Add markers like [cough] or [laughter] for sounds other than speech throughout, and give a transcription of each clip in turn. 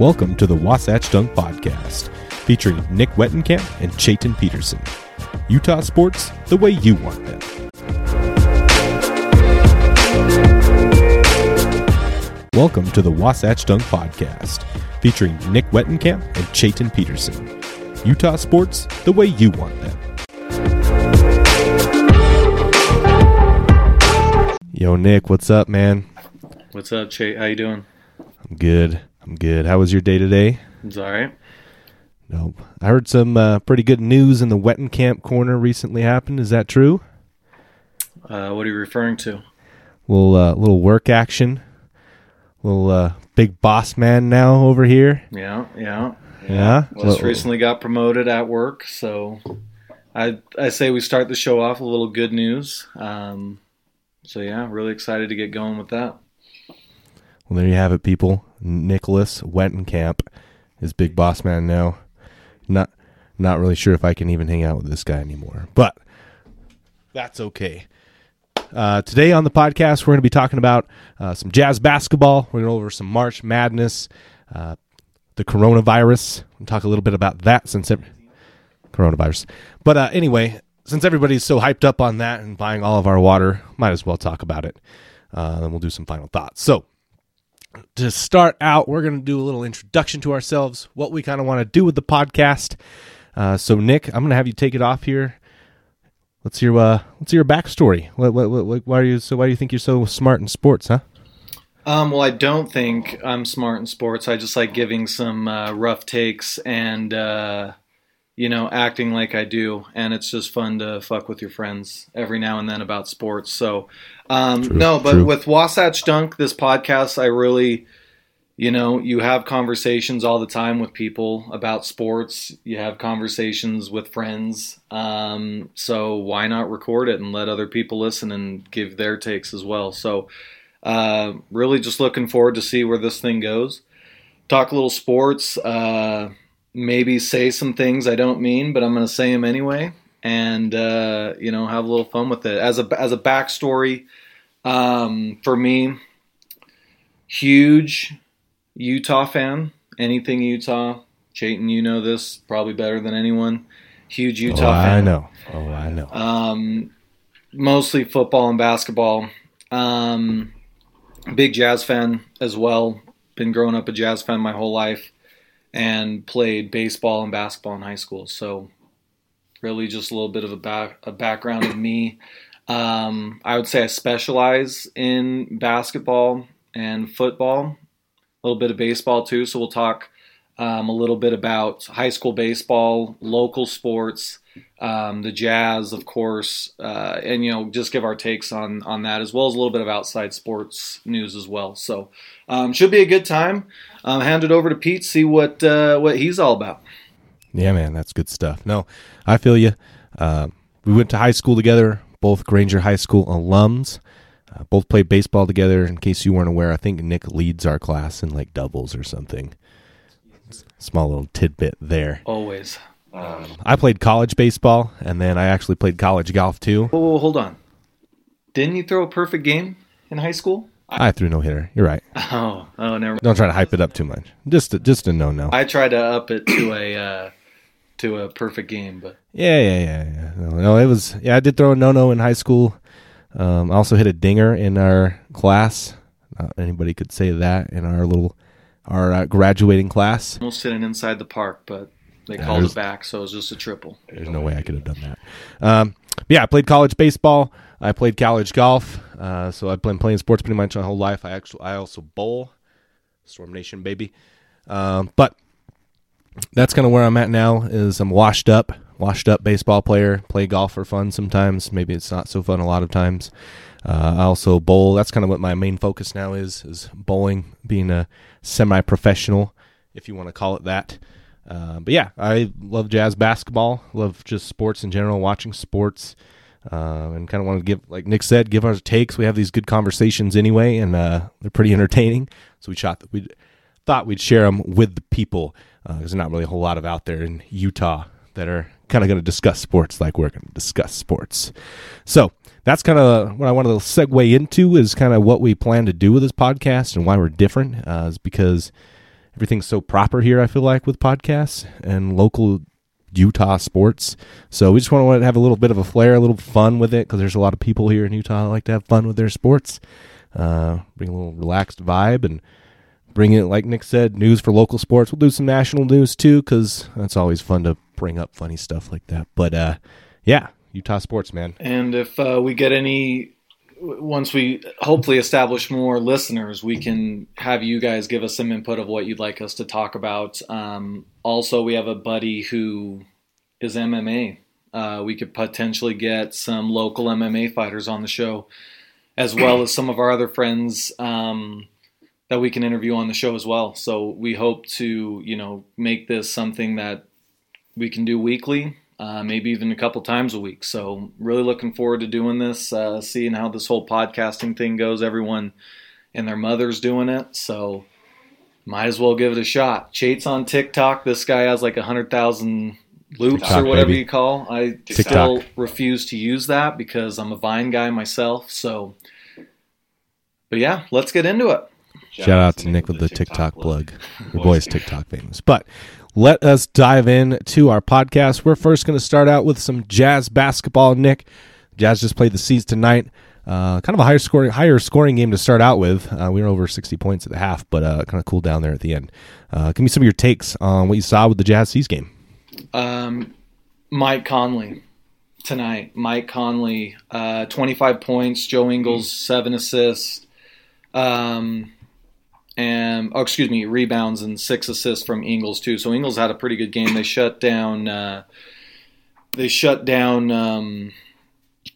Welcome to the Wasatch Dunk Podcast, featuring Nick Wettenkamp and Chayton Peterson. Utah sports the way you want them. Welcome to the Wasatch Dunk Podcast, featuring Nick Wettenkamp and Chayton Peterson. Utah sports the way you want them. Yo, Nick, what's up, man? What's up, Chay? How you doing? I'm good. I'm good. How was your day today? It's all right. Nope. I heard some uh, pretty good news in the Wettenkamp corner recently happened. Is that true? Uh, what are you referring to? Little uh, little work action. Little uh, big boss man now over here. Yeah, yeah. Yeah. Just Well- recently got promoted at work, so I I say we start the show off with a little good news. Um, so yeah, really excited to get going with that. Well, there you have it, people. Nicholas Wettenkamp is big boss man now. Not not really sure if I can even hang out with this guy anymore, but that's okay. Uh, today on the podcast, we're going to be talking about uh, some jazz basketball. We're going to go over some March Madness, uh, the coronavirus. We'll talk a little bit about that since ev- coronavirus. But uh, anyway, since everybody's so hyped up on that and buying all of our water, might as well talk about it. Uh, then we'll do some final thoughts. So, to start out, we're going to do a little introduction to ourselves, what we kind of want to do with the podcast. Uh, so, Nick, I'm going to have you take it off here. Let's hear uh, let's hear your backstory. What, what, what, why are you so? Why do you think you're so smart in sports, huh? Um, well, I don't think I'm smart in sports. I just like giving some uh, rough takes and uh, you know acting like I do, and it's just fun to fuck with your friends every now and then about sports. So, um, True, no, but true. with Wasatch Dunk, this podcast, I really, you know, you have conversations all the time with people about sports. You have conversations with friends. Um, so why not record it and let other people listen and give their takes as well? So. Uh, really just looking forward to see where this thing goes. Talk a little sports, uh, maybe say some things I don't mean, but I'm going to say them anyway, and uh, you know have a little fun with it. As a as a backstory, um, for me, huge Utah fan. Anything Utah, Chayton, you know this probably better than anyone. Huge Utah oh, fan. I know. Oh, I know. Um, mostly football and basketball. Um, big jazz fan as well. Been growing up a jazz fan my whole life, and played baseball and basketball in high school. So, really, just a little bit of a back a background of me. Um, I would say I specialize in basketball and football, a little bit of baseball too. So we'll talk um, a little bit about high school baseball, local sports, um, the jazz, of course, uh, and you know just give our takes on on that as well as a little bit of outside sports news as well. So um, should be a good time. Um, hand it over to Pete, see what uh, what he's all about. Yeah, man, that's good stuff. No, I feel you. Uh, we went to high school together, both Granger High School alums. Uh, both played baseball together. In case you weren't aware, I think Nick leads our class in like doubles or something. Small little tidbit there. Always. I played college baseball, and then I actually played college golf too. Whoa, whoa, hold on. Didn't you throw a perfect game in high school? I threw no hitter. You're right. [laughs] Oh, oh, never. Don't try to hype it up too much. Just, a, just a no no. I tried to up it to a uh, to a perfect game, but Yeah, yeah, yeah, yeah. No, no, it was. Yeah, I did throw a no no in high school. Um, I also hit a dinger in our class. Not anybody could say that in our little our uh, graduating class. almost an inside the park, but they Yeah, called it back, so it was just a triple. There's no way I could have done that. Um, yeah, I played college baseball. I played college golf. Uh, so I've been playing sports pretty much my whole life. I actually I also bowl, Storm Nation baby. Um, but that's kind of where I'm at now. Is I'm washed up, washed up baseball player. Play golf for fun sometimes. Maybe it's not so fun a lot of times. Uh, I also bowl. That's kind of what my main focus now is: is bowling, being a semi-professional, if you want to call it that. Uh, but yeah, I love jazz basketball. Love just sports in general, watching sports, uh, and kind of want to give, like Nick said, give our takes. We have these good conversations anyway, and uh, they're pretty entertaining. So we shot we thought we'd share them with the people because there's not really a whole lot of out there in Utah that are kind of going to discuss sports like we're going to discuss sports. So that's kind of what I wanted to segue into is kind of what we plan to do with this podcast and why we're different uh, is because everything's so proper here. I feel like with podcasts and local Utah sports. So we just want to have a little bit of a flair, a little fun with it because there's a lot of people here in Utah that like to have fun with their sports. Uh, bring a little relaxed vibe and bring it, like Nick said, news for local sports. We'll do some national news too because that's always fun to bring up funny stuff like that. But uh, yeah, Utah sports, man. And if uh, we get any once we hopefully establish more listeners, we can have you guys give us some input of what you'd like us to talk about. Um, also, we have a buddy who is MMA. Uh, we could potentially get some local MMA fighters on the show, as well as some of our other friends um, that we can interview on the show as well. So we hope to, you know, make this something that we can do weekly uh, maybe even a couple times a week. So, really looking forward to doing this, uh, seeing how this whole podcasting thing goes. Everyone and their mother's doing it, so might as well give it a shot. Chate's on TikTok. This guy has like a hundred thousand loops TikTok, or whatever baby. you call. I TikTok. still refuse to use that because I'm a Vine guy myself. So, but yeah, let's get into it. Shout, Shout out to Nick with the TikTok, TikTok plug. [laughs] Your boy's TikTok famous, but let us dive in to our podcast. We're first going to start out with some Jazz basketball. Nick, Jazz just played the C's tonight. Uh, kind of a higher scoring, higher scoring game to start out with. Uh, we were over 60 points at the half, but uh, kind of cooled down there at the end. Uh, give me some of your takes on what you saw with the Jazz C's game. Um, Mike Conley tonight. Mike Conley, uh, 25 points. Joe Ingles, seven assists. Um, and oh, excuse me, rebounds and six assists from Ingles too. So Ingles had a pretty good game. They shut down. Uh, they shut down um,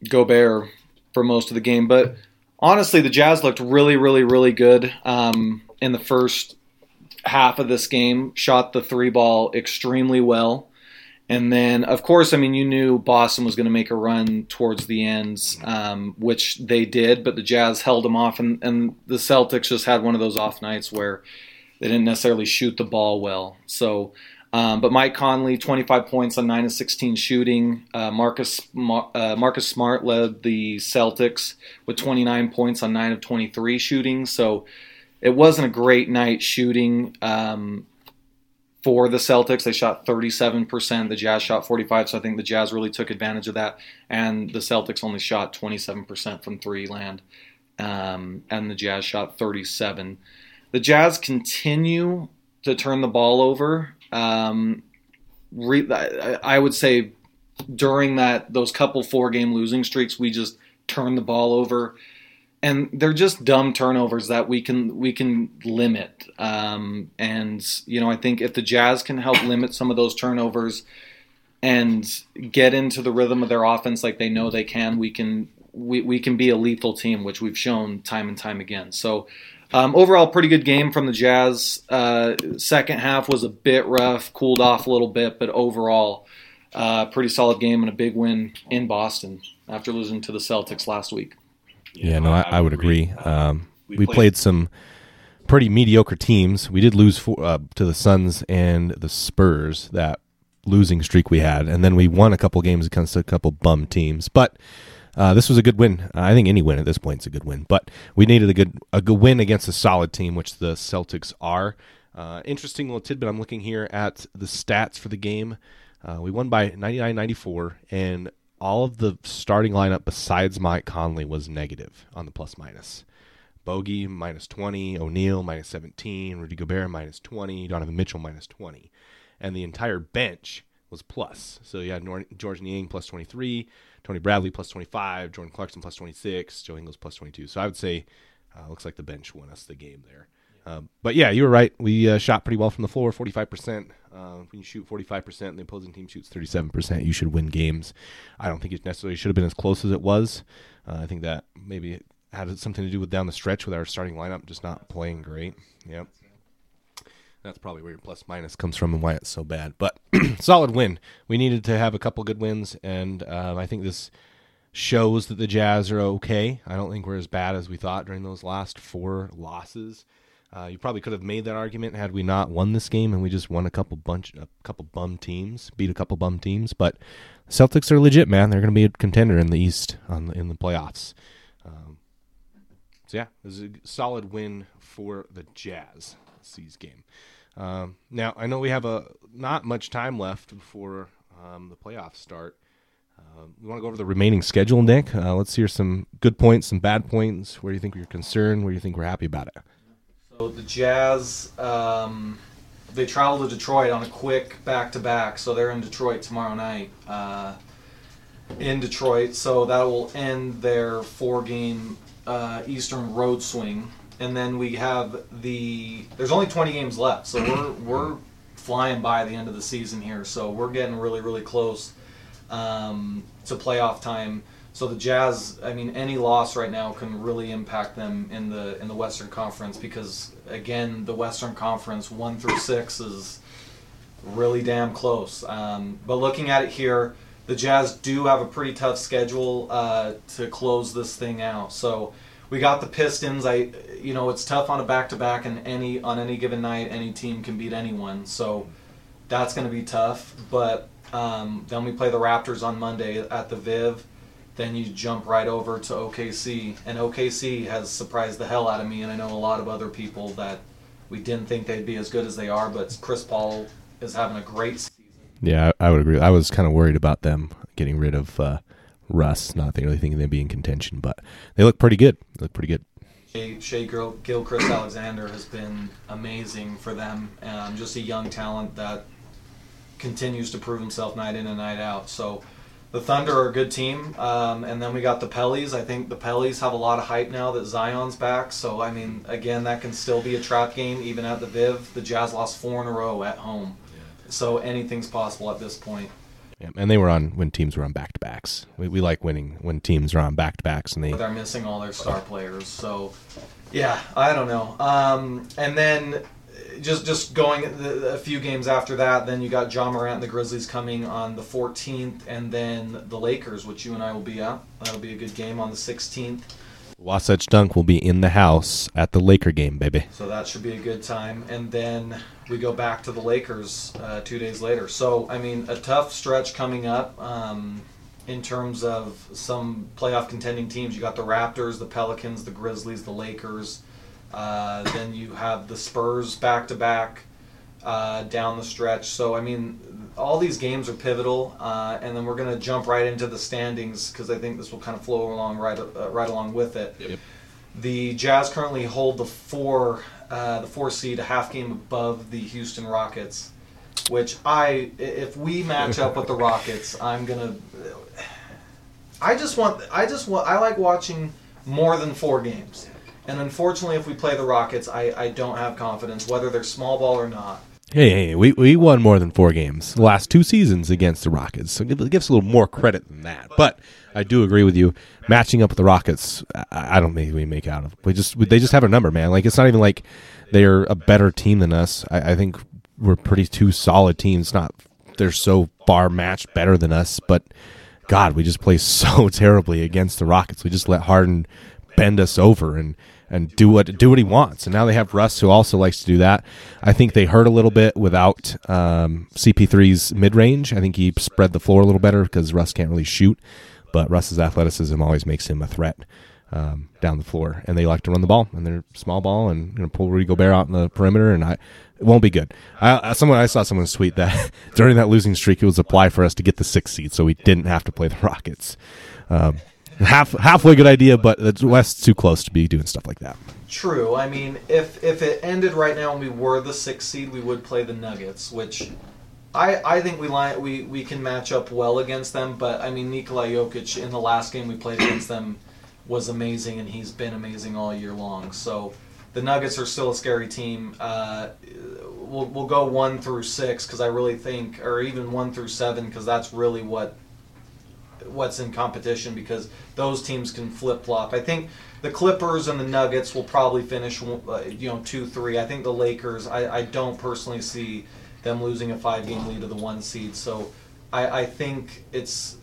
Gobert for most of the game, but honestly, the Jazz looked really, really, really good um, in the first half of this game. Shot the three ball extremely well. And then, of course, I mean, you knew Boston was going to make a run towards the ends, um, which they did, but the Jazz held them off, and, and the Celtics just had one of those off nights where they didn't necessarily shoot the ball well. So, um, but Mike Conley, 25 points on 9 of 16 shooting. Uh, Marcus uh, Marcus Smart led the Celtics with 29 points on 9 of 23 shooting. So it wasn't a great night shooting. Um, for the Celtics. They shot 37%. The Jazz shot 45. So I think the Jazz really took advantage of that. And the Celtics only shot 27% from three land. Um, and the Jazz shot 37. The Jazz continue to turn the ball over. Um, re- I would say during that those couple four game losing streaks, we just turned the ball over and they're just dumb turnovers that we can we can limit. Um, and you know, I think if the Jazz can help limit some of those turnovers and get into the rhythm of their offense like they know they can, we can we, we can be a lethal team, which we've shown time and time again. So. Um, overall, pretty good game from the Jazz. Uh, second half was a bit rough, cooled off a little bit, but overall, uh, pretty solid game and a big win in Boston after losing to the Celtics last week. Yeah, no, I, I, would agree. Um, we played some pretty mediocre teams. We did lose uh, to the Suns and the Spurs that losing streak we had, and then we won a couple games against a couple bum teams. But uh, this was a good win. I think any win at this point is a good win. But we needed a good a good win against a solid team, which the Celtics are. Uh, interesting little tidbit. I'm looking here at the stats for the game. Uh, we won by 99-94, and all of the starting lineup besides Mike Conley was negative on the plus minus. Bogey minus 20, O'Neale minus 17, Rudy Gobert minus 20, Donovan Mitchell minus 20. And the entire bench was plus. So you had Georges Niang plus 23, Tony Bradley plus 25, Jordan Clarkson plus 26, Joe Ingles plus 22. So I would say uh, looks like the bench won us the game there. Um, but yeah, you were right. We uh, shot pretty well from the floor, 45%. Uh, when you shoot 45% and the opposing team shoots 37%, you should win games. I don't think it necessarily should have been as close as it was. Uh, I think that maybe had something to do with down the stretch with our starting lineup just not playing great. Yep. That's probably where your plus minus comes from and why it's so bad. But [clears throat] solid win. We needed to have a couple good wins, and um, I think this shows that the Jazz are okay. I don't think we're as bad as we thought during those last four losses. Uh, you probably could have made that argument had we not won this game and we just won a couple bunch, a couple bum teams, beat a couple bum teams. But Celtics are legit, man. They're going to be a contender in the East on the, in the playoffs. Um, so yeah, this is a solid win for the Jazz. C's game. Um, now I know we have a not much time left before um, the playoffs start. Uh, we want to go over the remaining schedule, Nick. Uh, let's hear some good points, some bad points. Where do you think we're concerned? Where do you think we're happy about it? So the Jazz, um, they travel to Detroit on a quick back to back. So they're in Detroit tomorrow night. Uh, in Detroit, so that will end their four game uh, Eastern road swing. And then we have the. There's only 20 games left, so we're [clears throat] we're flying by the end of the season here. So we're getting really really close um, to playoff time. So the Jazz, I mean, any loss right now can really impact them in the in the Western Conference because again, the Western Conference one through six is really damn close. Um, but looking at it here, the Jazz do have a pretty tough schedule uh, to close this thing out. So we got the Pistons. I, you know, it's tough on a back to back, and any on any given night, any team can beat anyone. So that's going to be tough. But um, then we play the Raptors on Monday at the Viv. Then you jump right over to OKC, and OKC has surprised the hell out of me, and I know a lot of other people that we didn't think they'd be as good as they are. But Chris Paul is having a great season. Yeah, I, would agree. I was kind of worried about them getting rid of uh, Russ, not really thinking they'd be in contention, but they look pretty good. They look pretty good. Shai, Shai Gil, Gilgeous Alexander has been amazing for them. Um, just a young talent that continues to prove himself night in and night out. So the Thunder are a good team, um, and then we got the Pellies. I think the Pellies have a lot of hype now that Zion's back. So I mean, again, that can still be a trap game even at the Viv. The Jazz lost four in a row at home, so anything's possible at this point. Yeah, and they were on when teams were on back to backs. We, we like winning when teams are on back to backs, and they They're missing all their star players, so yeah, I don't know. Um, and then just just going a few games after that, then you got Ja Morant and the Grizzlies coming on the 14th, and then the Lakers, which you and I will be at. That'll be a good game on the 16th. Wasatch Dunk will be in the house at the Laker game, baby. So that should be a good time. And then we go back to the Lakers uh, two days later. So, I mean, a tough stretch coming up um, in terms of some playoff contending teams. You got the Raptors, the Pelicans, the Grizzlies, the Lakers. Uh, then you have the Spurs back to back down the stretch. So, I mean, all these games are pivotal. Uh, and then we're going to jump right into the standings because I think this will kind of flow along right, uh, right along with it. Yep. The Jazz currently hold the four uh, the four seed a half game above the Houston Rockets, which I if we match up with the [laughs] Rockets, I'm gonna. I just want I just want I like watching more than four games, and unfortunately, if we play the Rockets, I I don't have confidence whether they're small ball or not. Hey, hey, we, we won more than four games the last two seasons against the Rockets, so give, give us a little more credit than that. But I do agree with you. Matching up with the Rockets, I, I don't think we make out of. We just they just have a number, man. Like it's not even like they're a better team than us. I, I think we're pretty two solid teams. Not they're so far matched better than us, but God, we just play [laughs] so terribly against the Rockets. We just let Harden bend us over and and do what do what he wants. And now they have Russ, who also likes to do that. I think they hurt a little bit without um, CP3's mid range. I think he spread the floor a little better because Russ can't really shoot, but Russ's athleticism always makes him a threat. Um, down the floor, and they like to run the ball, and they're small ball, and going to pull Rudy Gobert out in the perimeter, and I, it won't be good. I, someone I saw someone tweet that [laughs] during that losing streak, it was apply for us to get the sixth seed, so we didn't have to play the Rockets. Um, half halfway good idea, but the West's too close to be doing stuff like that. True. I mean, if if it ended right now and we were the sixth seed, we would play the Nuggets, which I I think we line we we can match up well against them. But I mean, Nikola Jokic in the last game we played against them was amazing, and he's been amazing all year long. So the Nuggets are still a scary team. Uh, we'll we'll go one through six because I really think, or even one through seven because that's really what what's in competition because those teams can flip flop. I think the Clippers and the Nuggets will probably finish, uh, you know, two three. I think the Lakers. I, I don't personally see them losing a five game lead to the one seed. So I, I think it's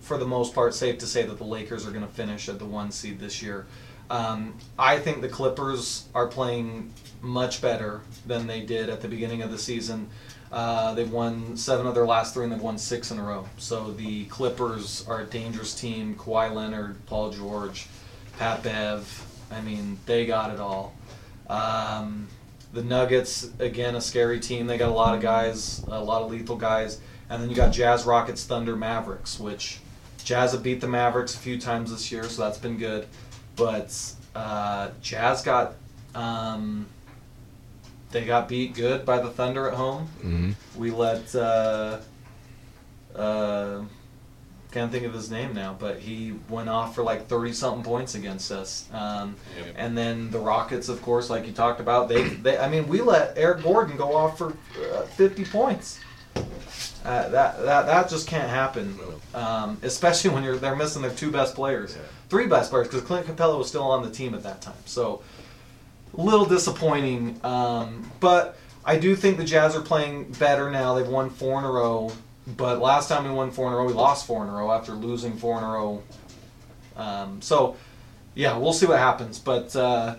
for the most part safe to say that the Lakers are going to finish at the one seed this year. Um, I think the Clippers are playing much better than they did at the beginning of the season. Uh, they've won seven of their last three, and they've won six in a row. So the Clippers are a dangerous team. Kawhi Leonard, Paul George, Pat Bev. I mean, they got it all. Um, The Nuggets, again, a scary team. They got a lot of guys, a lot of lethal guys. And then you got Jazz, Rockets, Thunder, Mavericks, which Jazz have beat the Mavericks a few times this year, so that's been good. But uh, Jazz got um, they got beat good by the Thunder at home. Mm-hmm. We let uh, uh, can't think of his name now, but he went off for like thirty something points against us. Um, Yep. And then the Rockets, of course, like you talked about, they, they I mean, we let Eric Gordon go off for uh, fifty points. Uh, that that that just can't happen, um, especially [laughs] when you're they're missing their two best players, three best players, because Clint Capela was still on the team at that time. So, a little disappointing. Um, but I do think the Jazz are playing better now. They've won four in a row. But last time we won four in a row, we lost four in a row after losing four in a row. Um, so, yeah, we'll see what happens. But uh,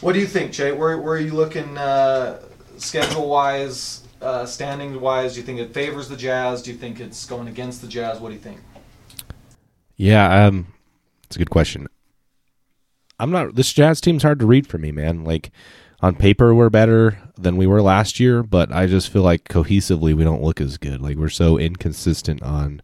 what do you think, Jay? Where, where are you looking uh, schedule wise, uh, standings wise? Do you think it favors the Jazz? Do you think it's going against the Jazz? What do you think? Yeah, um, it's a good question. I'm not. This Jazz team's hard to read for me, man. Like on paper, we're better than we were last year, but I just feel like cohesively we don't look as good. Like we're so inconsistent on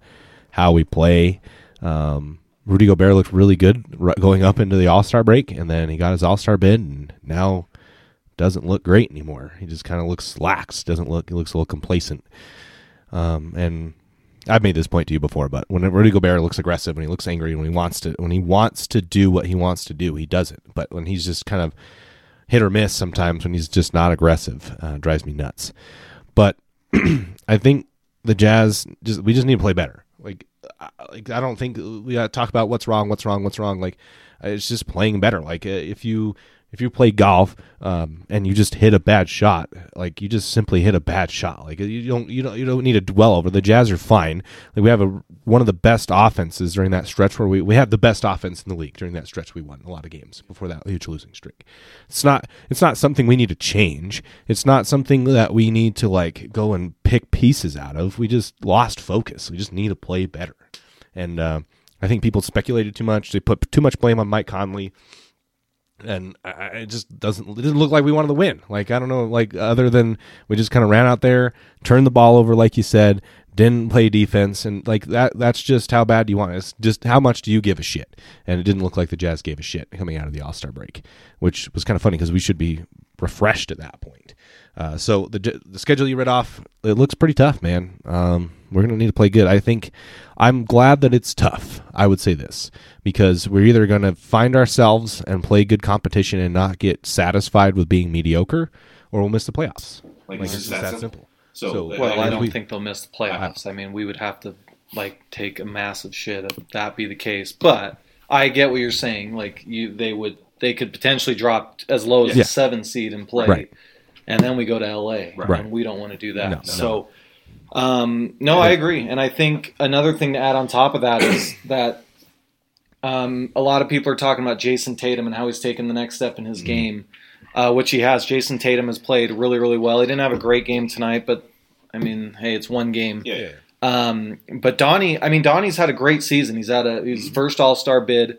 how we play. Um, Rudy Gobert looked really good going up into the All Star break, and then he got his All Star bid, and now doesn't look great anymore. He just kind of looks lax. Doesn't look. He looks a little complacent. Um, and I've made this point to you before, but when Rudy Gobert looks aggressive, when he looks angry, when he wants to, when he wants to do what he wants to do, he does it. But when he's just kind of hit or miss, sometimes when he's just not aggressive, uh, drives me nuts. But [clears throat] I think the Jazz just we just need to play better. Like, I, like I don't think we got to talk about what's wrong, what's wrong, what's wrong. Like, it's just playing better. Like, uh, if you if you play golf um, and you just hit a bad shot, like you just simply hit a bad shot. Like you don't you don't you don't need to dwell over. The Jazz are fine. Like we have a one of the best offenses during that stretch where we we have the best offense in the league during that stretch. We won a lot of games before that huge losing streak. It's not it's not something we need to change. It's not something that we need to like go and pick pieces out of. We just lost focus. We just need to play better. And uh, I think people speculated too much. They put too much blame on Mike Conley and I, it just doesn't it didn't look like we wanted to win. Like I don't know, like other than we just kind of ran out there, turned the ball over, like you said, didn't play defense, and like that. That's just how bad do you want it. It's just how much do you give a shit? And it didn't look like the Jazz gave a shit coming out of the All Star break, which was kind of funny because we should be refreshed at that point. Uh, so the the schedule you read off, it looks pretty tough, man. Um, we're gonna need to play good. I think I'm glad that it's tough. I would say this because we're either gonna find ourselves and play good competition and not get satisfied with being mediocre, or we'll miss the playoffs. Like, Like it's it's just just that that simple. simple. So, So, Well, I if don't we- think they'll miss the playoffs. I mean, we would have to like take a massive shit if that be the case. But I get what you're saying. Like you, they would, they could potentially drop as low as Yeah. the seven seed and play, Right. and then we go to LA, Right. and we don't want to do that. No, no. so, um, no, I agree, and I think another thing to add on top of that is [coughs] that. Um, a lot of people are talking about Jayson Tatum and how he's taken the next step in his game, uh, which he has. Jayson Tatum has played really, really well. He didn't have a great game tonight, but I mean, hey, it's one game. yeah, yeah. Um, but Donnie, I mean, Donnie's had a great season. He's had a his first All Star bid,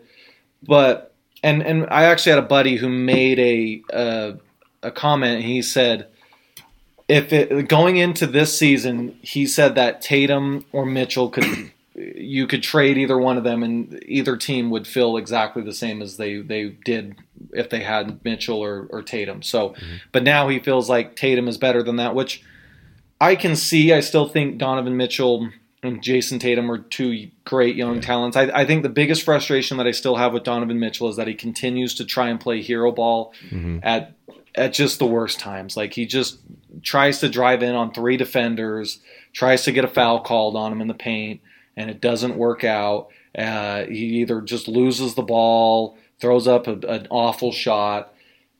but and and I actually had a buddy who made a uh, a comment. And he said, if it going into this season, he said that Tatum or Mitchell could. You could trade either one of them, and either team would feel exactly the same as they, they did if they had Mitchell or, or Tatum. So, but now he feels like Tatum is better than that, which I can see. I still think Donovan Mitchell and Jayson Tatum are two great young talents. I, I think the biggest frustration that I still have with Donovan Mitchell is that he continues to try and play hero ball at at just the worst times. Like he just tries to drive in on three defenders, tries to get a foul called on him in the paint, and it doesn't work out. Uh, he either just loses the ball, throws up a, an awful shot,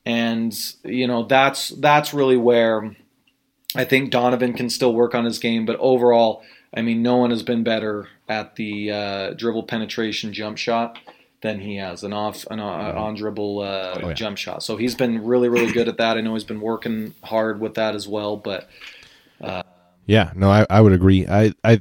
and you know that's that's really where I think Donovan can still work on his game. But overall, I mean, no one has been better at the uh, dribble penetration jump shot than he has an off an on dribble uh, Oh, yeah. jump shot. So he's been really really good at that. I know he's been working hard with that as well. But Yeah, no, I, I would agree. I, I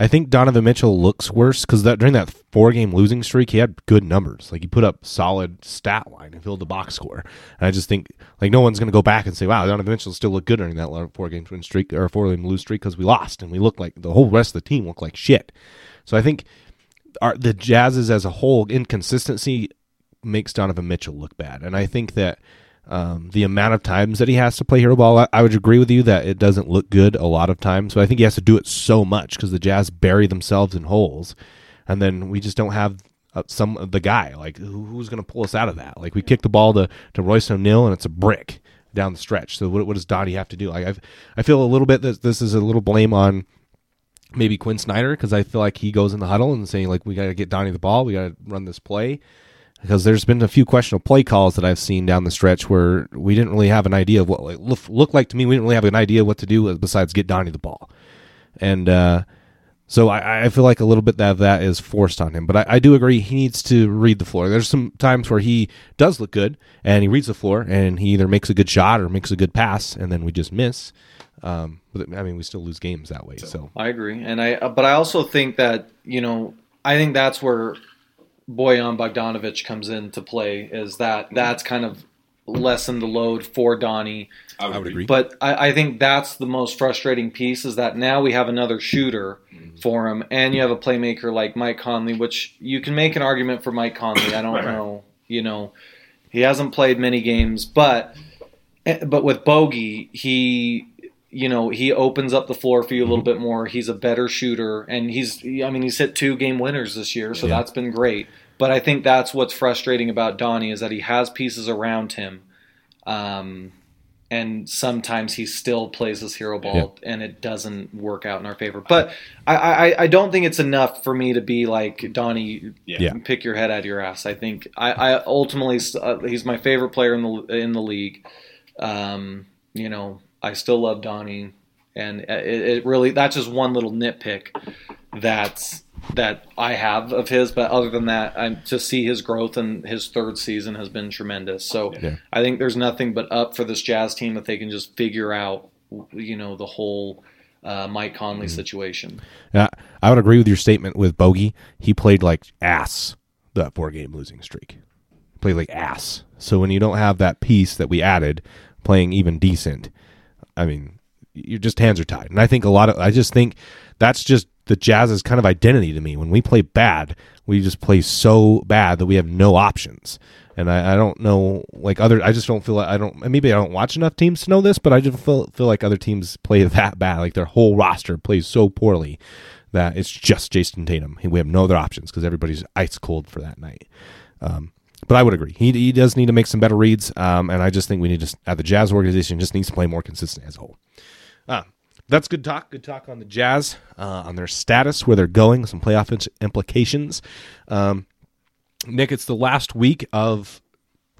I think Donovan Mitchell looks worse because that during that four game losing streak, he had good numbers. Like he put up solid stat line and filled the box score. And I just think like no one's going to go back and say, "Wow, Donovan Mitchell still looked good during that four game win streak or four game lose streak" because we lost and we looked like the whole rest of the team looked like shit. So I think our, the Jazz's as a whole inconsistency makes Donovan Mitchell look bad, and I think that um, the amount of times that he has to play hero ball, I, I, would agree with you that it doesn't look good a lot of times. But I think he has to do it so much because the Jazz bury themselves in holes, and then we just don't have uh, some the guy like who, who's going to pull us out of that. Like we kick the ball to to Royce O'Neale and it's a brick down the stretch. So what, what does Donnie have to do? Like I've, I feel a little bit that this is a little blame on maybe Quin Snyder because I feel like he goes in the huddle and saying like we got to get Donnie the ball, we got to run this play because there's been a few questionable play calls that I've seen down the stretch where we didn't really have an idea of what like look, looked like to me. We didn't really have an idea what to do besides get Donnie the ball, and uh, so I, I, feel like a little bit of that is forced on him. But I, I, do agree he needs to read the floor. There's some times where he does look good and he reads the floor and he either makes a good shot or makes a good pass, and then we just miss. Um, but I mean, we still lose games that way. So I agree, and I but I also think that you know I think that's where Bojan Bogdanovic comes into play is that that's kind of lessened the load for Donnie. I would, I would agree. But I, I, think that's the most frustrating piece is that now we have another shooter mm-hmm. for him, and you have a playmaker like Mike Conley, which you can make an argument for Mike Conley. I don't [coughs] know, you know, he hasn't played many games, but eh, but with Bogey, he you know he opens up the floor for you a little mm-hmm. bit more. He's a better shooter, and he's I mean he's hit two game winners this year, so yeah. that's been great. But I think that's what's frustrating about Donnie is that he has pieces around him, um, and sometimes he still plays this hero ball, yeah. and it doesn't work out in our favor. But I, I, I, don't think it's enough for me to be like Donnie. Yeah. pick your head out of your ass. I think I, I ultimately uh, he's my favorite player in the in the league. Um, you know, I still love Donnie, and it, it really that's just one little nitpick that's that I have of his. But other than that, I to see his growth and his third season has been tremendous. So yeah. I think there's nothing but up for this Jazz team if they can just figure out, you know, the whole. Uh, Mike Conley mm-hmm. situation. Yeah, I would agree with your statement with Bogey. He played like ass that four game losing streak. Played like ass. So when you don't have that piece that we added, playing even decent, I mean, your just hands are tied. And I think a lot of I just think that's just the Jazz's kind of identity to me. When we play bad, we just play so bad that we have no options. And I, I don't know, like other, I just don't feel like I don't. Maybe I don't watch enough teams to know this, but I just feel feel like other teams play [laughs] that bad. Like their whole roster plays so poorly that it's just Jayson Tatum. We have no other options because everybody's ice cold for that night. Um, but I would agree. He, he does need to make some better reads, um, and I just think we need to at the Jazz organization just needs to play more consistent as a whole. Uh, that's good talk. Good talk on the Jazz, uh, on their status, where they're going, some playoff implications. Um, Nick, it's the last week of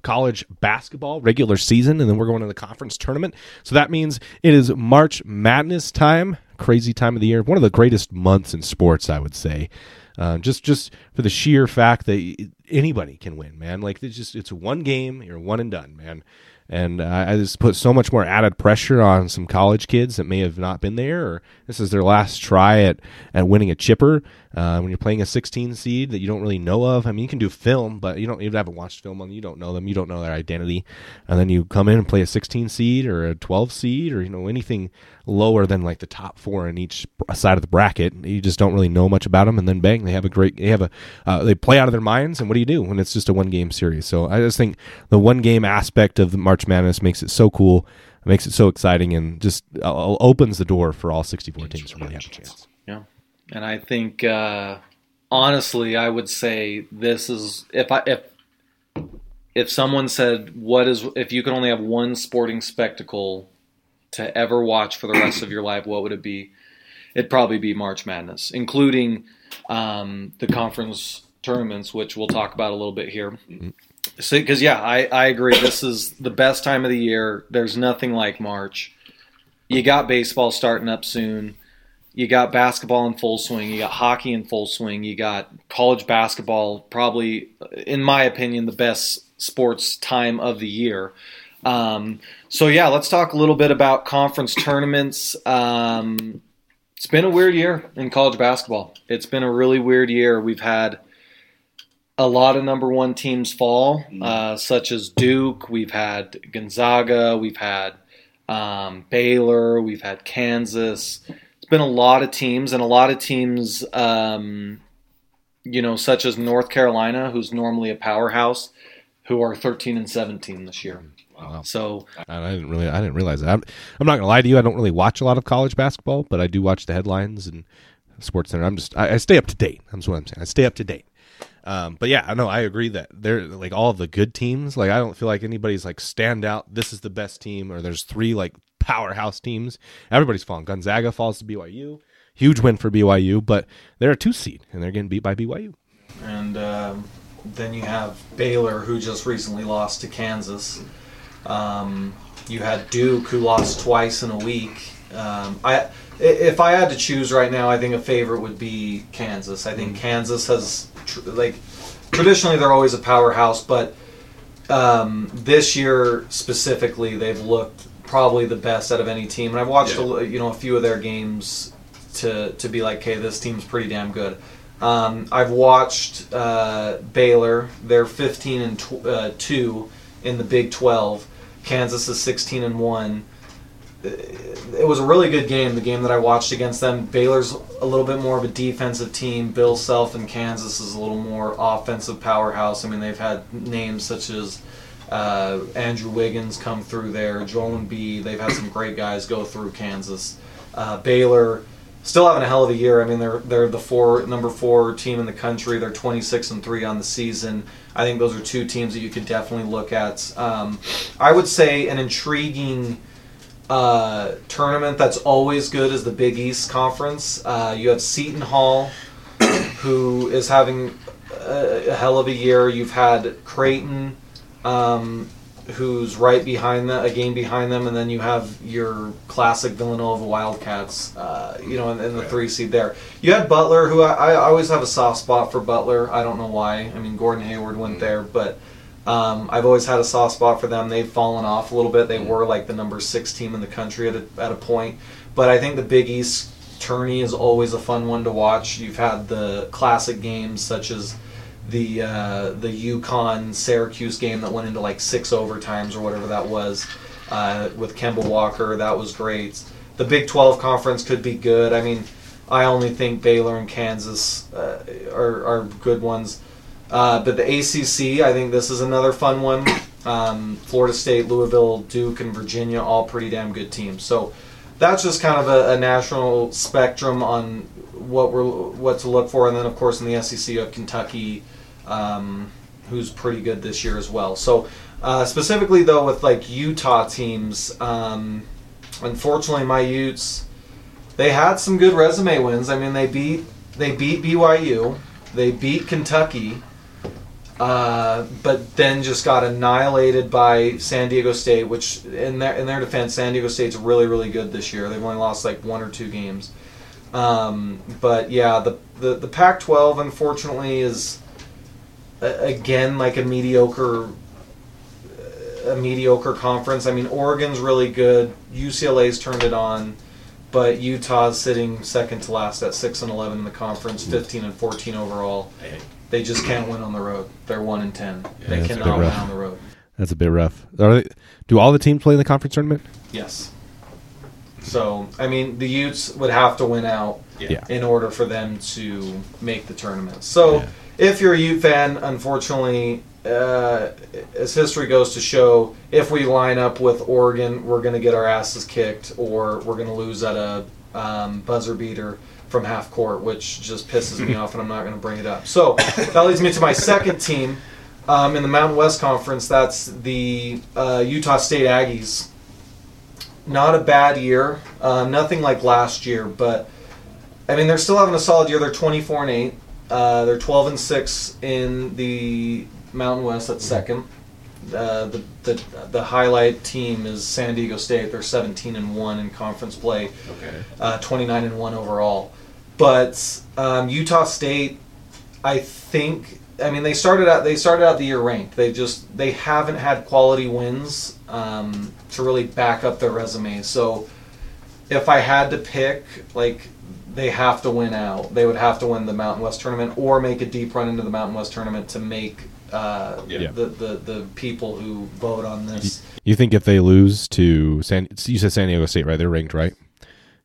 college basketball regular season, and then we're going to the conference tournament. So that means it is March Madness time. Crazy time of the year. One of the greatest months in sports, I would say. Uh, just just for the sheer fact that anybody can win, man. Like it's just it's one game, you're one and done, man and uh, I just put so much more added pressure on some college kids that may have not been there, or this is their last try at, at winning a chipper. Uh, when you're playing a 16 seed that you don't really know of, I mean, you can do film, but you don't you haven't watched film on. them. You don't know them. You don't know their identity, and then you come in and play a 16 seed or a 12 seed or you know anything lower than like the top four in each side of the bracket. You just don't really know much about them, and then bang, they have a great. They have a uh, they play out of their minds, and what do you do when it's just a one game series? So I just think the one game aspect of the March Madness makes it so cool, makes it so exciting, and just uh, opens the door for all 64 teams to really have a chance. And I think uh, honestly, I would say this is if I if if someone said what is if you could only have one sporting spectacle to ever watch for the rest of your life, what would it be? It'd probably be March Madness, including um, the conference tournaments, which we'll talk about a little bit here. Mm-hmm. So, because yeah, I, I agree. This is the best time of the year. There's nothing like March. You got baseball starting up soon you got basketball in full swing, you got hockey in full swing, you got college basketball, probably, in my opinion, the best sports time of the year. Um, so, yeah, let's talk a little bit about conference tournaments. Um, It's been a weird year in college basketball. It's been a really weird year. We've had a lot of number one teams fall, uh, such as Duke. We've had Gonzaga. We've had um, Baylor. We've had Kansas. Been a lot of teams, and a lot of teams, um, you know, such as North Carolina, who's normally a powerhouse, who are 13 and 17 this year. Wow. So I didn't really, I didn't realize that. I'm, I'm not gonna lie to you. I don't really watch a lot of college basketball, but I do watch the headlines and Sports Center. I'm just, I, I stay up to date. That's what I'm saying. I stay up to date. Um, but yeah, I know I agree that they're like all the good teams. Like I don't feel like anybody's like stand out. This is the best team, or there's three like powerhouse teams. Everybody's falling. Gonzaga falls to BYU. Huge win for BYU, but they're a two seed and they're getting beat by BYU. and um, then you have Baylor, who just recently lost to Kansas. Um, you had Duke, who lost twice in a week. Um, I, i- if I had to choose right now, I think a favorite would be Kansas. I think Kansas has, tr- like, traditionally they're always a powerhouse, but um, this year specifically, they've looked probably the best out of any team. And I've watched, a l you know, a few of their games to to be like, okay, this team's pretty damn good. Um, I've watched uh, Baylor. They're 15 and tw- uh, two in the Big 12. Kansas is 16 and one. It was a really good game. The game that I watched against them. Baylor's a little bit more of a defensive team. Bill Self in Kansas is a little more offensive powerhouse. I mean, they've had names such as uh, Andrew Wiggins come through there, Joel Embiid. They've had some great guys go through Kansas. Uh, Baylor still having a hell of a year. I mean, they're they're the four number four team in the country. They're 26 and three on the season. I think those are two teams that you could definitely look at. Um, I would say an intriguing uh, tournament that's always good is the Big East Conference. Uh, you have Seton Hall, [coughs] who is having a, a hell of a year. You've had Creighton, um, who's right behind them, a game behind them, and then you have your classic Villanova Wildcats, uh, you know, in, in the three seed there. You had Butler, who I, I always have a soft spot for Butler. I don't know why. I mean, Gordon Hayward went there, but um, I've always had a soft spot for them. They've fallen off a little bit. They were like the number six team in the country at a, at a point, but I think the Big East tourney is always a fun one to watch. You've had the classic games such as the uh, the UConn Syracuse game that went into like six overtimes or whatever that was uh, with Kemba Walker. That was great. The Big 12 conference could be good. I mean, I only think Baylor and Kansas uh, are, are good ones. Uh, but the ACC, I think this is another fun one. Um, Florida State, Louisville, Duke, and Virginia, all pretty damn good teams. So that's just kind of a, a national spectrum on what we're what to look for. And then, of course, in the SEC, you have Kentucky, um, who's pretty good this year as well. So uh, specifically, though, with like Utah teams, um, unfortunately, my Utes they had some good resume wins. I mean, they beat they beat BYU, they beat Kentucky, uh, but then just got annihilated by San Diego State. Which, in their in their defense, San Diego State's really really good this year. They've only lost like one or two games. Um, but yeah, the, the the Pac-12 unfortunately is again like a mediocre a mediocre conference. I mean, Oregon's really good. UCLA's turned it on, but Utah's sitting second to last at six and eleven in the conference, fifteen and fourteen overall. They just can't win on the road. They're one and ten. they a bit cannot win on the road. That's a bit rough. Are they, do all the teams play in the conference tournament? Yes. So I mean, the Utes would have to win out Yeah. in order for them to make the tournament. So Yeah. if you're a Ute fan, unfortunately, uh, as history goes to show, if we line up with Oregon, we're going to get our asses kicked, or we're going to lose at a um, buzzer beater from half court, which just pisses me [laughs] off, and I'm not going to bring it up. So that leads me to my second team um, in the Mountain West Conference. That's the uh, Utah State Aggies. Not a bad year, uh, nothing like last year, but I mean they're still having a solid year. They're 24 and eight. Uh, they're 12 and six in the Mountain West. That's second. Uh, the, the the highlight team is San Diego State. They're 17 and one in conference play Okay. uh, 29 and 1 overall. But um, Utah State, I think, I mean, they started out they started out the year ranked. They just they haven't had quality wins um, to really back up their resume. So if I had to pick, like they have to win out. They would have to win the Mountain West tournament or make a deep run into the Mountain West tournament to make uh, Yeah. the, the the people who vote on this. You think if they lose to San, you said San Diego State, right? They're ranked, right?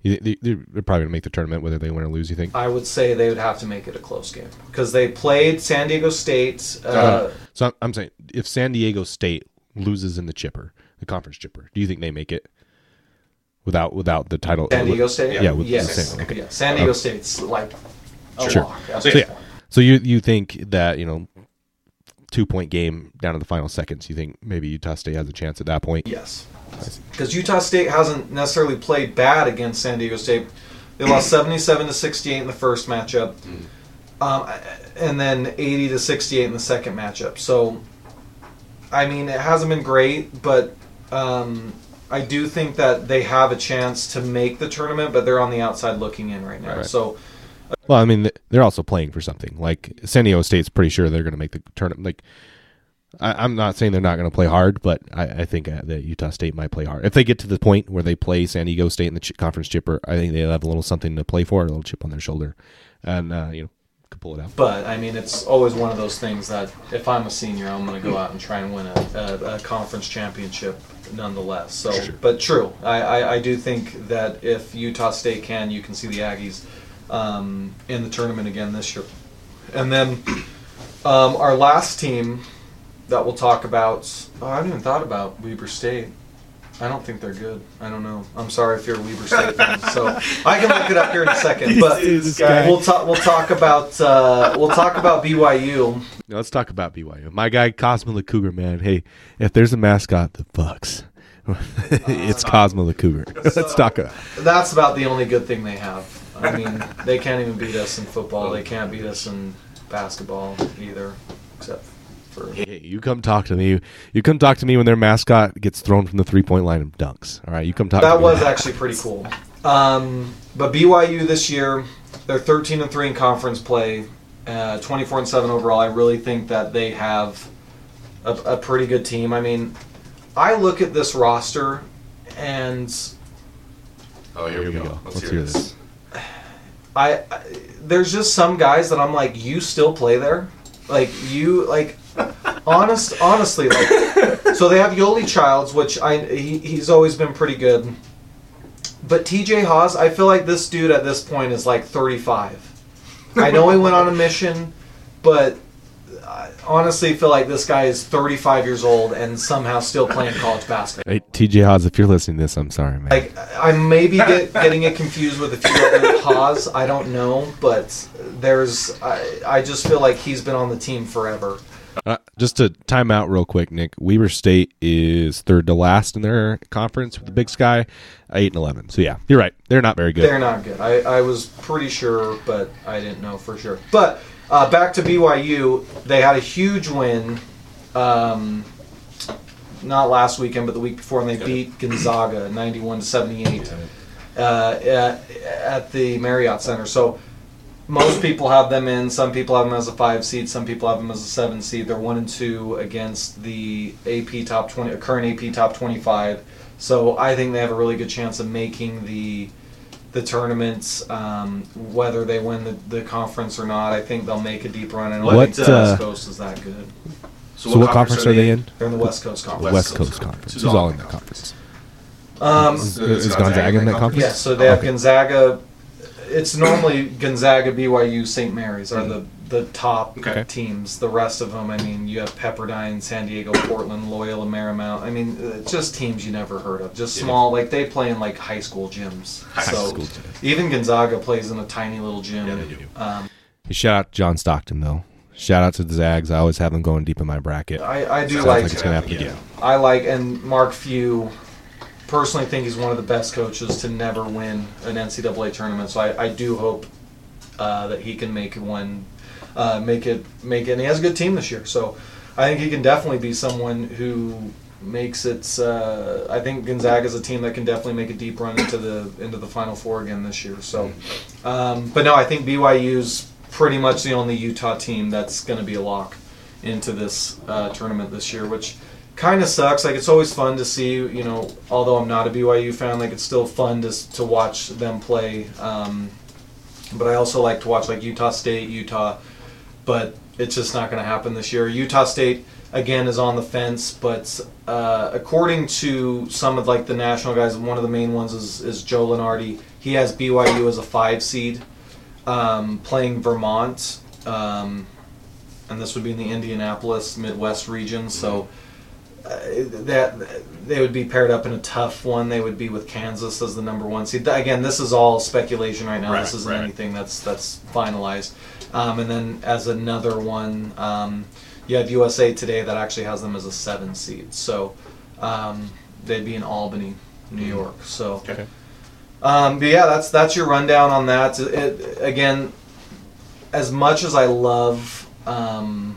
They, they're probably gonna make the tournament whether they win or lose. You think? I would say they would have to make it a close game because they played San Diego State. Uh, So I'm, I'm saying if San Diego State loses in the chipper, the conference chipper, do you think they make it without without the title? San Diego State. Yeah, with yes. the San- okay. Yeah, San Diego State's like a Sure. lock. So, yeah. So you you think that you know two point game down to the final seconds? You think maybe Utah State has a chance at that point? Yes. Because Utah State hasn't necessarily played bad against San Diego State. They lost [clears throat] 77 to 68 in the first matchup, um, and then 80 to 68 in the second matchup. So, I mean, it hasn't been great, but um, I do think that they have a chance to make the tournament, but they're on the outside looking in right now. Right. So, Well, I mean, they're also playing for something. Like San Diego State's pretty sure they're going to make the tournament. Like, I, I'm not saying they're not going to play hard, but I, I think uh, that Utah State might play hard if they get to the point where they play San Diego State in the ch- conference chipper. I think they'll have a little something to play for, a little chip on their shoulder, and uh, you know, could pull it out. But I mean, it's always one of those things that if I'm a senior, I'm going to go out and try and win a, a, a conference championship, nonetheless. So, but true, I, I, I do think that if Utah State can, you can see the Aggies um, in the tournament again this year. And then um, our last team that we'll talk about. Oh, I haven't even thought about Weber State. I don't think they're good. I don't know. I'm sorry if you're a Weber State fan. So [laughs] I can look it up here in a second. But we'll talk. We'll talk about. Uh, we'll talk about BYU. Now, let's talk about BYU. My guy Cosmo the Cougar, man. Hey, if there's a mascot that fucks, [laughs] it's Cosmo the Cougar. [laughs] let's talk about. That's about the only good thing they have. I mean, they can't even beat us in football. They can't beat us in basketball either, except for. Hey, you come talk to me. You come talk to me when their mascot gets thrown from the three point line and dunks. All right, you come talk. to That me. was actually pretty cool. Um, but BYU this year, they're 13 and three in conference play, uh, 24 and seven overall. I really think that they have a, a pretty good team. I mean, I look at this roster and Oh, here, Here we go. Let's, hear this. I, I there's just some guys that I'm like, you still play there, like you like, honest, honestly, like, so they have Yoeli Childs, which I he, he's always been pretty good, but T.J. Haws, I feel like this dude at this point is like 35. I know he went on a mission, but I honestly feel like this guy is 35 years old and somehow still playing college basketball. Hey, TJ Haws, if you're listening to this, I'm sorry, man. Like I may be get, getting it confused with a few other Haws. I don't know, but there's I, I just feel like he's been on the team forever. Uh, just to time out real quick, Nick. Weber State is third to last in their conference with the Big Sky, eight and eleven. So yeah, you're right. They're not very good. They're not good. I, I was pretty sure, but I didn't know for sure. But uh, back to BYU, they had a huge win. Um, not last weekend, but the week before, and they beat Gonzaga, ninety-one to seventy-eight, uh, at, at the Marriott Center. So most people have them in. Some people have them as a five seed. Some people have them as a seven seed. They're one and two against the AP top twenty, current AP top twenty-five. So I think they have a really good chance of making the the tournaments. Um, whether they win the, the conference or not, I think they'll make a deep run. And I What, think the uh, West Coast is that good. So, what conference are they in? They're in the West Coast Conference. West, West Coast, Coast Conference. Conference. Who's all in that conference? Um, Is, is Gonzaga in that conference? Yeah, so they have Okay. Gonzaga. It's normally Gonzaga, BYU, St. Mary's are the the top Okay. teams. The rest of them, I mean, you have Pepperdine, San Diego, Portland, Loyola, Marymount. I mean, uh, just teams you never heard of. Just Yeah. small, like they play in like high school gyms. High so school gyms. even Gonzaga plays in a tiny little gym. Yeah, they do. Um, Shout out John Stockton though. Shout out to the Zags. I always have them going deep in my bracket. I, I do Sounds like, like it's gonna happen Yeah. again. I like and Mark Few personally think he's one of the best coaches to never win an NCAA tournament. So I, I do hope uh, that he can make one, uh, make it, make it. And he has a good team this year, so I think he can definitely be someone who makes it. Uh, I think Gonzaga is a team that can definitely make a deep run into the into the Final Four again this year. So, um, but no, I think BYU's pretty much the only Utah team that's going to be a lock into this uh, tournament this year, which kind of sucks. Like it's always fun to see, you know, although I'm not a BYU fan, like it's still fun to to watch them play. Um, but I also like to watch like Utah State, Utah, but it's just not going to happen this year. Utah State again is on the fence, but uh, according to some of like the national guys, one of the main ones is, is Joe Lunardi. He has BYU as a five seed, um, playing Vermont, um, and this would be in the Indianapolis Midwest region. So uh, that they would be paired up in a tough one. They would be with Kansas as the number one seed. Again, this is all speculation right now. Right, this isn't right. anything that's that's finalized. Um, and then as another one, um, you have USA Today that actually has them as a seven seed. So um, they'd be in Albany, New York. So. Okay. Um, but yeah, that's that's your rundown on that. It, again, as much as I love, um,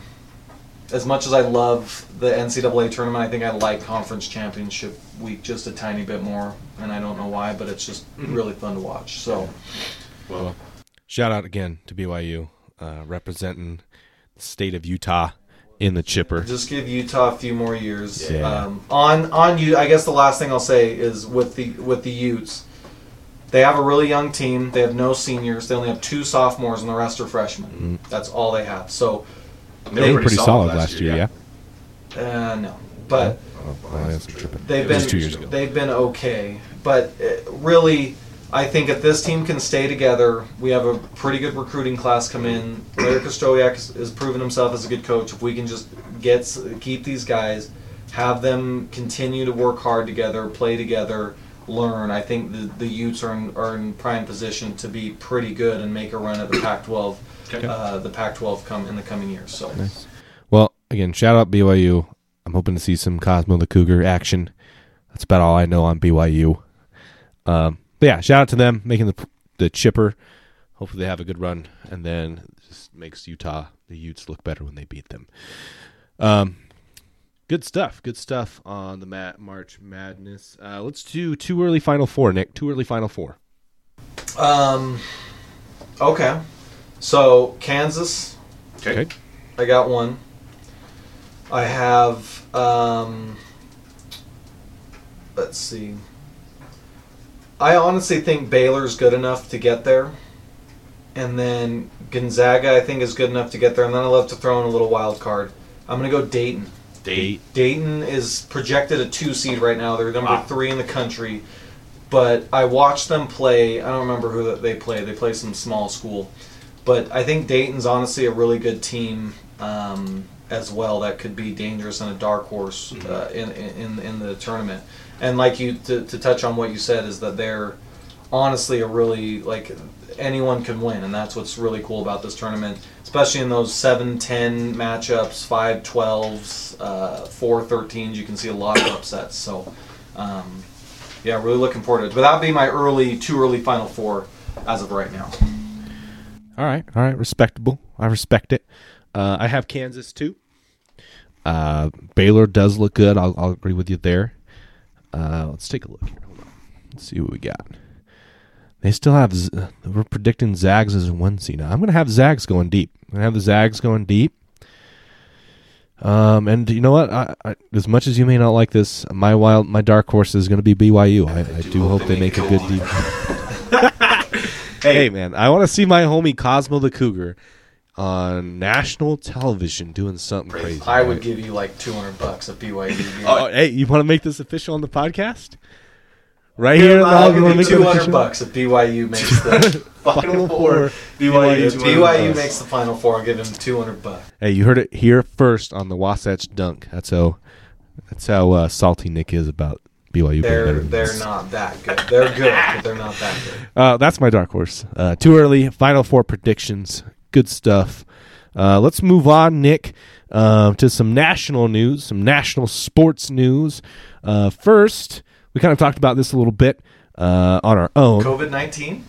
as much as I love the NCAA tournament, I think I like conference championship week just a tiny bit more, and I don't know why, but it's just really fun to watch. So Well, Shout out again to BYU uh, representing the state of Utah in the chipper. just give Utah a few more years. Yeah. Um, on on you, I guess the last thing I'll say is with the with the Utes. They have a really young team. They have no seniors. They only have two sophomores, and the rest are freshmen. That's all they have. So They were pretty solid last year, yeah. Uh, no, but Oh, I tripping. they've been two years ago. they've been okay. But uh, really, I think if this team can stay together, we have a pretty good recruiting class come in. Larry Krystkowiak has, has proven himself as a good coach. If we can just get keep these guys, have them continue to work hard together, play together, learn. I think the the Utes are in, are in prime position to be pretty good and make a run at the Pac-12. Okay. Uh, the Pac-12 come in the coming years. So. Nice. Well, again, shout out BYU. I'm hoping to see some Cosmo the Cougar action. That's about all I know on BYU. Um, but yeah, shout out to them making the the chipper. Hopefully they have a good run, and then just makes Utah the Utes look better when they beat them. Um, good stuff. Good stuff on the Mat March Madness. Uh, let's do too early Final Four, Nick. Too early Final Four. Um. Okay. So Kansas, Okay. Okay. I got one. I have. Um, let's see. I honestly think Baylor's good enough to get there, and then Gonzaga I think is good enough to get there, and then I love to throw in a little wild card. I'm gonna go Dayton. Date. Dayton is projected a two seed right now. They're number Wow. three in the country. But I watched them play. I don't remember who they play. They play some small school. But I think Dayton's honestly a really good team um, as well. That could be dangerous and a dark horse uh, in, in in the tournament. And like you to, to touch on what you said is that they're honestly a really like anyone can win and that's what's really cool about this tournament especially in those 7-10 matchups 5-12s uh, 4-13s you can see a lot of upsets so um, yeah really looking forward to it but that'd be my early too early final four as of right now All right, all right, respectable. I respect it. Uh, I have Kansas too. Uh, Baylor does look good. I'll, I'll agree with you there. Uh, let's take a look here. Hold on. Let's see what we got. They still have. Z- we're predicting Zags as a one seed. Now I'm going to have Zags going deep. I'm going to have the Zags going deep. Um, and you know what? I, I, as much as you may not like this, my wild, my dark horse is going to be BYU. I, I do hope they make a good deep. [laughs] [laughs] hey man, I want to see my homie Cosmo the Cougar on national television doing something crazy. i would give you like 200 bucks if byu Oh, hey, you want to make this official on the podcast? Right here, I'll now, give you 200 bucks if BYU makes the [laughs] Final four. BYU if 200 BYU makes the final four. I'll give him 200 bucks. Hey, you heard it here first on the Wasatch Dunk. That's how. That's how uh, salty Nick is about BYU. They're they're not that good. They're good, but they're not that good. [laughs] Uh, that's my dark horse. Uh, too early. Final four predictions. Good stuff. Uh, let's move on, Nick, uh, to some national news, some national sports news. Uh, first, we kind of talked about this a little bit uh, on our own COVID 19.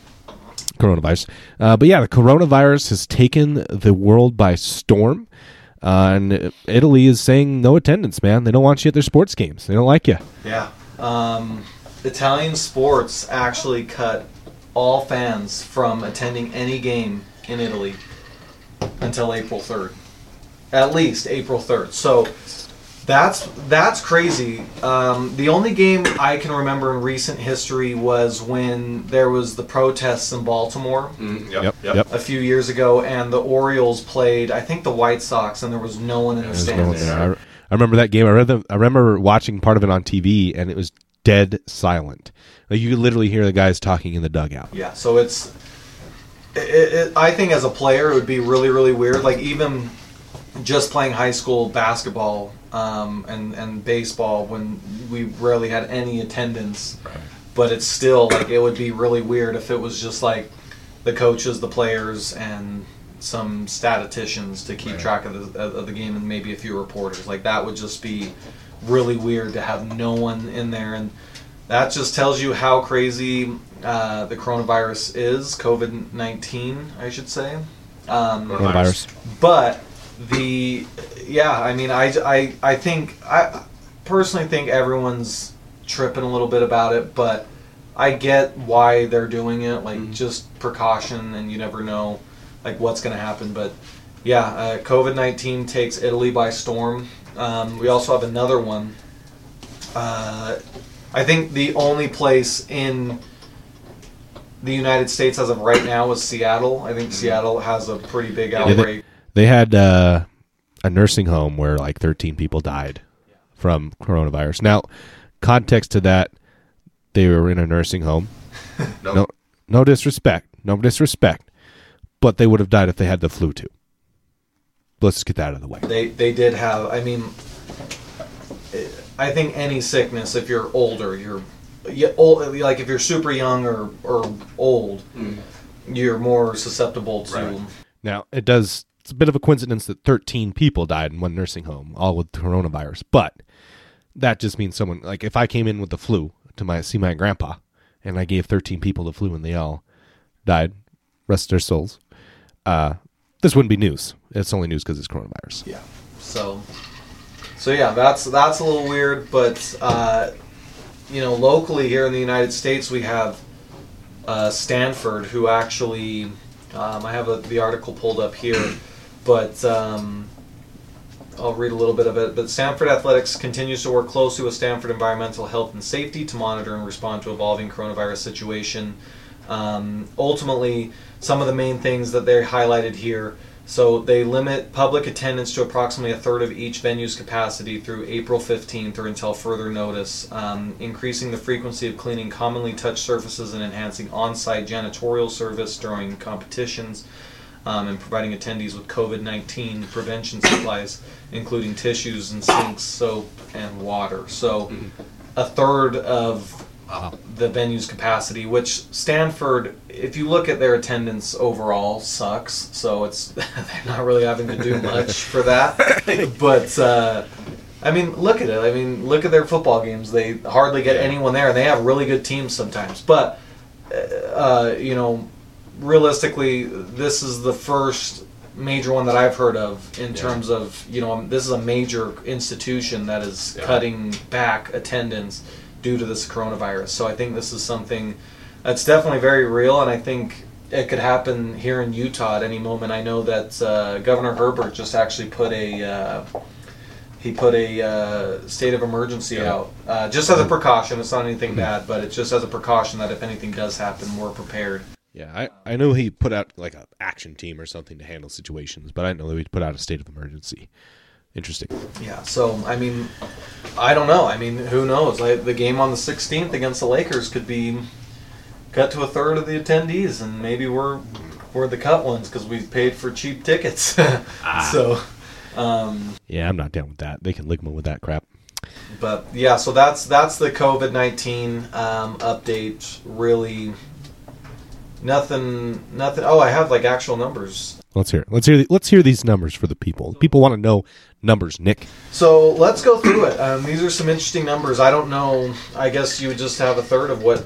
coronavirus. Uh, but yeah, the coronavirus has taken the world by storm. Uh, and Italy is saying no attendance, man. They don't want you at their sports games. They don't like you. Yeah. Um, Italian sports actually cut all fans from attending any game in Italy until April 3rd. At least April 3rd. So That's that's crazy. Um, the only game I can remember in recent history was when there was the protests in Baltimore Mm, Yep, yep. a few years ago, and the Orioles played, I think, the White Sox, and there was no one in the There's no stands. there. I, remember that game. I, read the, I remember watching part of it on TV, and it was dead silent. Like you could literally hear the guys talking in the dugout. Yeah, so it's. It, it, I think as a player, it would be really, really weird. Like even just playing high school basketball um, and and baseball when we rarely had any attendance, but it's still like it would be really weird if it was just like the coaches, the players, and some statisticians to keep Right. track of the of the game and maybe a few reporters. Like that would just be really weird to have no one in there and that just tells you how crazy uh, the coronavirus is, COVID 19, I should say. Um, Coronavirus. but the, yeah, I mean, I, I, I think, I personally think everyone's tripping a little bit about it, but I get why they're doing it, like just precaution, and you never know, like what's going to happen. But yeah, uh, COVID 19 takes Italy by storm. Um, we also have another one. Uh, I think the only place in the United States as of right now is Seattle. I think Seattle has a pretty big they- outbreak. They had uh, a nursing home where like 13 people died from coronavirus. Now, context to that, they were in a nursing home. [laughs] No. No, no disrespect, no disrespect, but they would have died if they had the flu too. Let's just get that out of the way. They they did have. I mean, I think any sickness, if you're older, you're yeah, old, like if you're super young or or old, mm-hmm. you're more susceptible to. Right. Now, it does. It's a bit of a coincidence that 13 people died in one nursing home, all with coronavirus. But that just means someone like if I came in with the flu to my see my grandpa, and I gave 13 people the flu and they all died, rest their souls. Uh, this wouldn't be news. It's only news because it's coronavirus. Yeah. So, so yeah, that's that's a little weird, but uh, you know, locally here in the United States, we have uh, Stanford, who actually, um, I have a, the article pulled up here, but um, I'll read a little bit of it. But Stanford Athletics continues to work closely with Stanford Environmental Health and Safety to monitor and respond to evolving coronavirus situation. Um, ultimately, some of the main things that they highlighted here. So they limit public attendance to approximately a third of each venue's capacity through April 15th or until further notice, um, increasing the frequency of cleaning commonly touched surfaces and enhancing on-site janitorial service during competitions, um, and providing attendees with COVID-19 prevention supplies, including tissues and sinks, soap, and water. So a third of the venue's capacity, which Stanford, if you look at their attendance overall, sucks. So it's [laughs] they're not really having to do [laughs] much for that. But uh, I mean, look at it. I mean, look at their football games. They hardly get anyone there, and they have really good teams sometimes. But uh, you know, realistically, this is the first major one that I've heard of in Yeah. terms of you know this is a major institution that is Yeah. cutting back attendance due to this coronavirus. So I think this is something that's definitely very real, and I think it could happen here in Utah at any moment. I know that uh, Governor Herbert just actually put a uh, he put a uh, state of emergency Yeah. out uh, just as a precaution. It's not anything bad, but it's just as a precaution that if anything does happen, we're prepared. Yeah, I, I know he put out like an action team or something to handle situations, but I didn't know that he put out a state of emergency. Interesting. Yeah. So I mean, I don't know. I mean, who knows? Like the game on the 16th against the Lakers could be cut to a third of the attendees, and maybe we're we're the cut ones because we paid for cheap tickets. [laughs] So, um, Yeah, I'm not down with that. They can ligma with that crap. but yeah, so that's that's the COVID 19 um, update. Really, nothing, nothing. Oh, I have like actual numbers. Let's hear. It. Let's hear. The, let's hear these numbers for the people. People want to know numbers, Nick. So let's go through it. Um, these are some interesting numbers. I don't know. I guess you would just have a third of what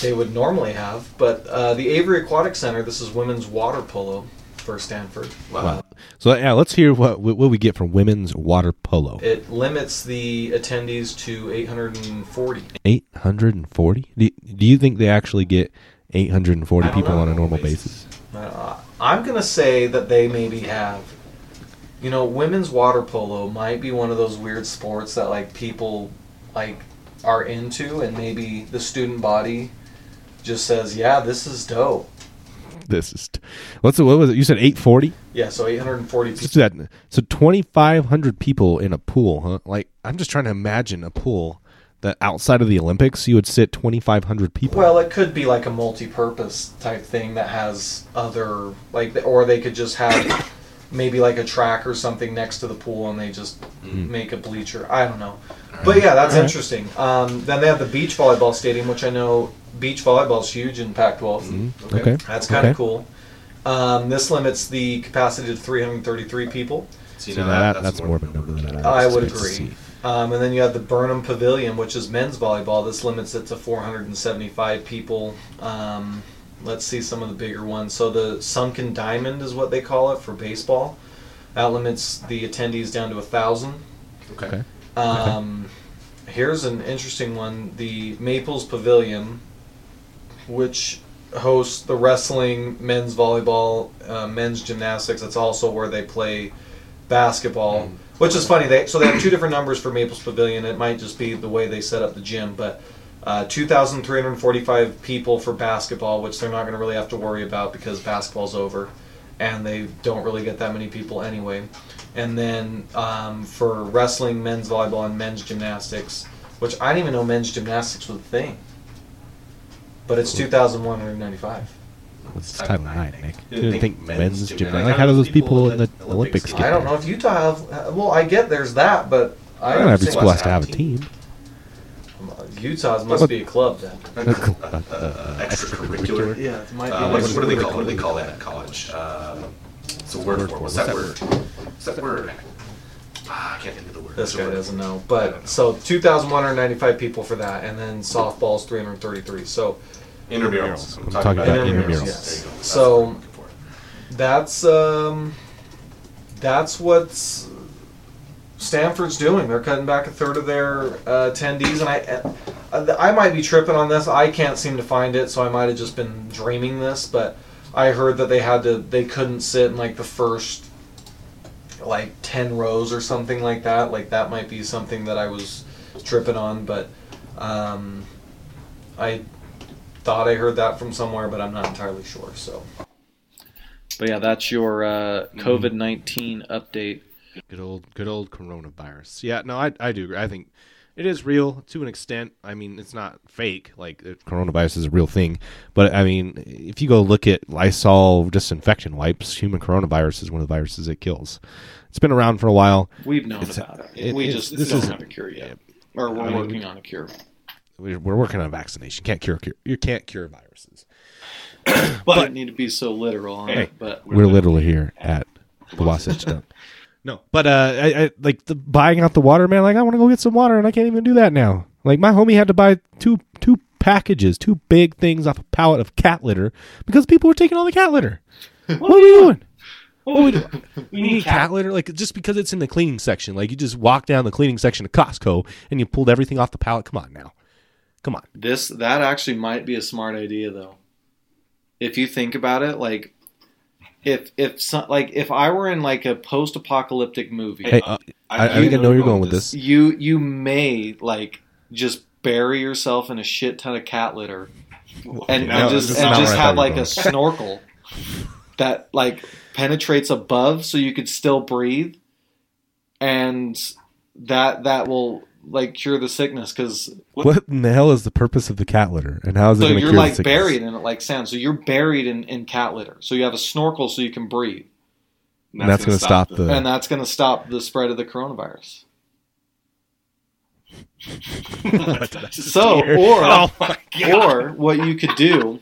they would normally have. But uh, the Avery Aquatic Center. This is women's water polo for Stanford. Wow. So yeah, let's hear what what we get from women's water polo. It limits the attendees to 840. Eight hundred and forty. Do, do you think they actually get eight hundred and forty people know. on a normal basis? Uh, I'm gonna say that they maybe have you know, women's water polo might be one of those weird sports that like people like are into, and maybe the student body just says, "Yeah, this is dope." This is what's the, what was it? You said eight forty. Yeah, so 840 Let's people. do. So twenty five hundred people in a pool, huh? Like I'm just trying to imagine a pool that outside of the Olympics you would sit twenty five hundred people. Well, it could be like a multi-purpose type thing that has other like, or they could just have maybe like a track or something next to the pool, and they just make a bleacher. I don't know, but yeah, that's Alright. interesting. Um, then they have the beach volleyball stadium, which I know beach volleyball is huge in Pac-12. okay. That's kind of Okay. cool. Um, this limits the capacity to 333 people. So, you So know, that, that's, more of a number than I, I would agree. Um, and then you have the Burnham Pavilion, which is men's volleyball. This limits it to 475 people. Um, let's see some of the bigger ones. So the Sunken Diamond is what they call it for baseball. That limits the attendees down to a thousand. Okay. Okay. Um, here's an interesting one: the Maples Pavilion, which hosts the wrestling, men's volleyball, uh, men's gymnastics. That's also where they play basketball, which is funny. They so they have two different numbers for Maples Pavilion. It might just be the way they set up the gym, but. Uh, 2,345 people for basketball, which they're not going to really have to worry about because basketball's over, and they don't really get that many people anyway and then um, for wrestling, men's volleyball, and men's gymnastics, which I didn't even know men's gymnastics was a thing. But it's two thousand one hundred ninety-five. It's Title IX, Nick. You You didn't didn't think think men's men's gymnastics- gymnastics. Like, how do those people in the Olympics get I don't there? know if Utah have. Well, I get there's that, but I Not don't every think school has to have a team. Utah's must be a club then. [laughs] Uh, extracurricular. Yeah, it might be. Uh, what, what do they call? What do they call that in college? Um, it's a word for it. What's that word? What's that word? Ah, I can't think of the word. This There's a guy word. doesn't know, but know. so two thousand one hundred ninety-five people for that, and then softball's three hundred thirty-three. So Intramurals. I'm talking about intramurals. Yes. There you go. That's So- what I'm looking for. that's um, that's what's Stanford's doing. They're cutting back a third of their uh, attendees, and I uh, I might be tripping on this. I can't seem to find it, so I might have just been dreaming this. But I heard that they had to they couldn't sit in like the first like ten rows or something like that. Like that might be something that I was tripping on, but um, I thought I heard that from somewhere, but I'm not entirely sure. So. But yeah, that's your uh, COVID nineteen update. Good old, good old coronavirus. Yeah, no, I, I do agree. I think it is real to an extent. I mean, it's not fake. Like coronavirus is a real thing, but I mean, if you go look at Lysol disinfection wipes, human coronavirus is one of the viruses it kills. It's been around for a while. We've known It's- about it. it- we just this don't have a cure yet, or we're I mean, working on a cure. We're, we're working on a vaccination. Can't cure, cure. You can't cure viruses. But I need to be so literal on Hey, it. But We're literally here at the Wasatch Dump. [laughs] No, but uh, I, I like the buying out the water, man. Like I want to go get some water, and I can't even do that now. Like my homie had to buy two two packages, two big things off a pallet of cat litter because people were taking all the cat litter. [laughs] What, are we doing? What are we doing? [laughs] We need cat litter, like just because it's in the cleaning section. Like you just walk down the cleaning section of Costco and you pulled everything off the pallet. Come on now, come on. this that actually might be a smart idea though. If you think about it, like if if some, like if I were in like a post apocalyptic movie, Hey, uh, I, I think I know where you're going with this. you you may like just bury yourself in a shit ton of cat litter and, No, and just and just have like a snorkel that like penetrates above so you could still breathe and that that will like cure the sickness because What in the hell is the purpose of the cat litter, and how is it so going you're cure like sickness? buried in it like sand. So you're buried in, in cat litter. So you have a snorkel so you can breathe. And that's going to stop the. and that's going to stop the spread of the coronavirus. [laughs] [laughs] So or oh or what you could do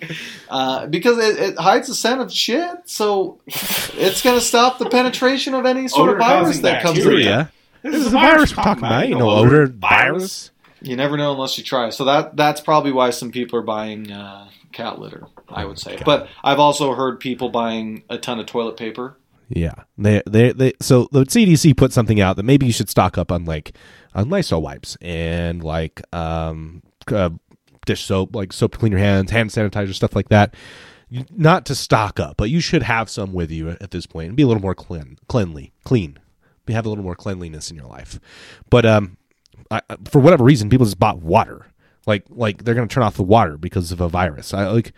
uh, because it, it hides the scent of shit so it's going to stop the penetration of any sort of virus Odor-causing that comes in bacteria. This is a virus we're talking about. You know, odor virus. you never know unless you try so that that's probably why some people are buying uh, cat litter i would say God. but i've also heard people buying a ton of toilet paper Yeah, they they they. So the CDC put something out that maybe you should stock up on like on Lysol wipes and like um uh, dish soap, like soap to clean your hands, hand sanitizer, stuff like that. Not to stock up, but you should have some with you at this point and be a little more clean, cleanly, clean. Have a little more cleanliness in your life. But um, I, for whatever reason, people just bought water. Like like they're gonna turn off the water because of a virus. I like.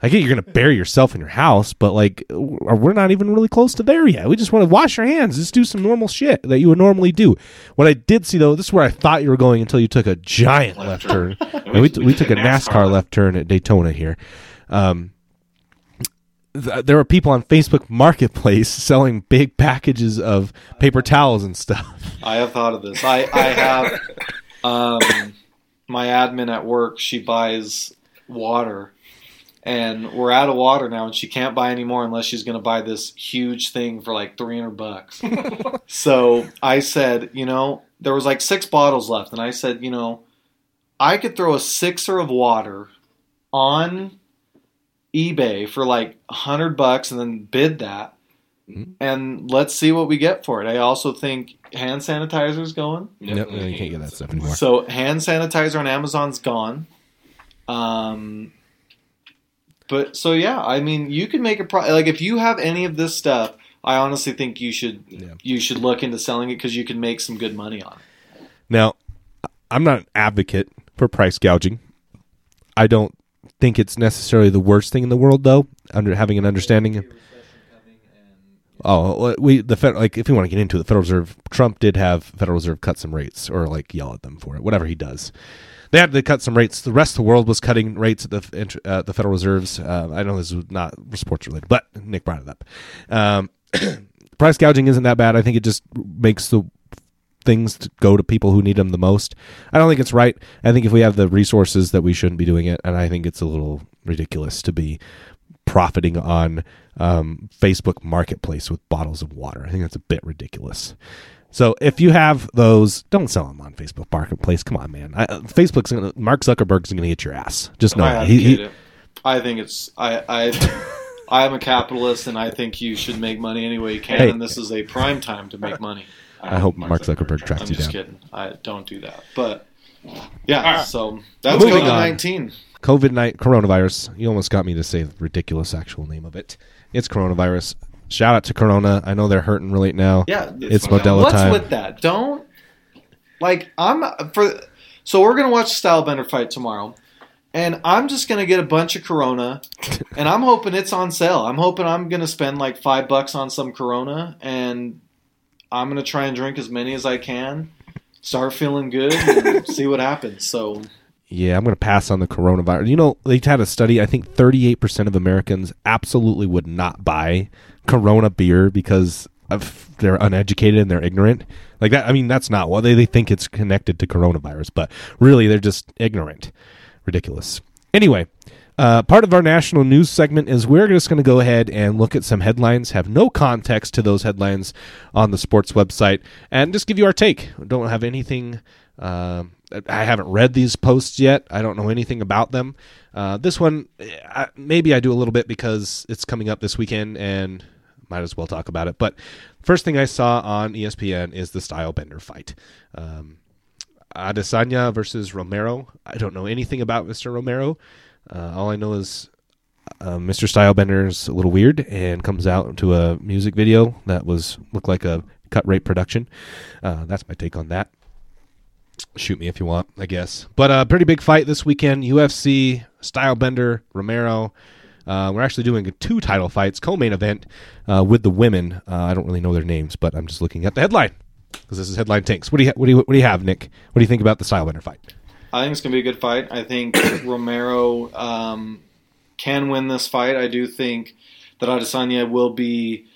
I get you're gonna bury yourself in your house, but like we're not even really close to there yet. We just want to wash our hands, just do some normal shit that you would normally do. What I did see though, this is where I thought you were going until you took a giant left, [laughs] turn. And we, we, took a NASCAR left turn at Daytona here. Um, th- there were people on Facebook Marketplace [laughs] selling big packages of paper towels and stuff. I have thought of this. I, I have um, my admin at work. She buys water, and we're out of water now, and she can't buy any more unless she's going to buy this huge thing for like three hundred bucks. [laughs] so I said, you know, there was like six bottles left, and I said, you know, I could throw a sixer of water on eBay for like a hundred bucks and then bid that. Mhm. And let's see what we get for it. I also think hand sanitizer is going. Yep, you can't get that stuff anymore. So hand sanitizer on Amazon's gone. Um, but so yeah, I mean, you can make a pro. Like if you have any of this stuff, I honestly think you should Yeah. you should look into selling it because you can make some good money on it. Now, I'm not an advocate for price gouging. I don't think it's necessarily the worst thing in the world, though. Under having an understanding. Oh, we the Fed, like if you want to get into it, the Federal Reserve, Trump did have Federal Reserve cut some rates or like yell at them for it, whatever he does. They had to cut some rates. The rest of the world was cutting rates at the uh, the Federal Reserves. Uh, I know this is not sports related, but Nick brought it up. Um, [clears throat] price gouging isn't that bad. I think it just makes the things to go to people who need them the most. I don't think it's right. I think if we have the resources that we shouldn't be doing it, and I think it's a little ridiculous to be profiting on um, Facebook Marketplace with bottles of water. I think that's a bit ridiculous. So if you have those, don't sell them on Facebook Marketplace. Come on, man. I, Facebook's gonna, Mark Zuckerberg's gonna hit your ass. Just know I. He-. I think it's I I [laughs] I am a capitalist and I think you should make money any way you can. Hey. And this is a prime time to make money. I hope Mark Zuckerberg tracks I'm you just down. kidding. I don't do that. But yeah, so that's COVID nineteen. COVID night coronavirus. You almost got me to say the ridiculous actual name of it. It's coronavirus. Shout out to Corona. I know they're hurting right now. Yeah, It's Modelo What's time. with that? Don't like I'm for. So we're gonna watch the Stylebender fight tomorrow, and I'm just gonna get a bunch of Corona, [laughs] and I'm hoping it's on sale. I'm hoping I'm gonna spend like five bucks on some Corona, and I'm gonna try and drink as many as I can. Start feeling good and [laughs] see what happens. So Yeah, I'm going to pass on the coronavirus. You know, they had a study. I think 38% of Americans absolutely would not buy Corona beer because of they're uneducated and they're ignorant. Like that. I mean, that's not what they, they think it's connected to coronavirus, but really they're just ignorant. Ridiculous. Anyway, uh, part of our national news segment is we're just going to go ahead and look at some headlines, have no context to those headlines on the sports website, and just give you our take. Don't have anything. Um, I haven't read these posts yet. I don't know anything about them. Uh, this one, I, maybe I do a little bit because it's coming up this weekend and might as well talk about it. But first thing I saw on ESPN is the Style Bender fight. Um, Adesanya versus Romero. I don't know anything about Mr. Romero. Uh, all I know is uh, Mr. Stylebender's a little weird and comes out to a music video that was looked like a cut rate production. Uh, that's my take on that. Shoot me if you want, I guess. But a uh, pretty big fight this weekend. UFC Stylebender Romero. Uh, we're actually doing two title fights, co-main event uh, with the women. Uh, I don't really know their names, but I'm just looking at the headline because this is headline tanks. What do you what do you what do you have, Nick? What do you think about the Stylebender fight? I think it's going to be a good fight. I think [coughs] Romero um, can win this fight. I do think that Adesanya will be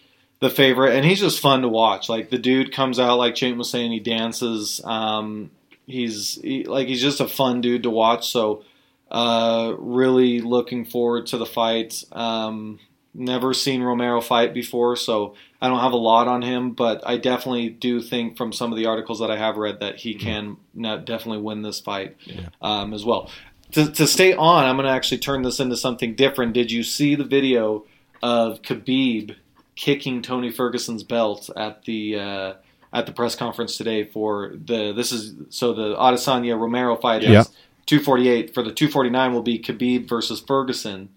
the favorite, and he's just fun to watch. Like the dude comes out, like Chayton was saying, he dances. Um, he's he, like he's just a fun dude to watch. So uh, really looking forward to the fight. Um, never seen Romero fight before, so I don't have a lot on him, but I definitely do think from some of the articles that I have read that he can not definitely win this fight um, as well. To, to stay on, I'm going to actually turn this into something different. Did you see the video of Khabib kicking Tony Ferguson's belt at the uh, at the press conference today for the this is so the Adesanya Romero fight Yeah. is 248 for the 249 will be Khabib versus Ferguson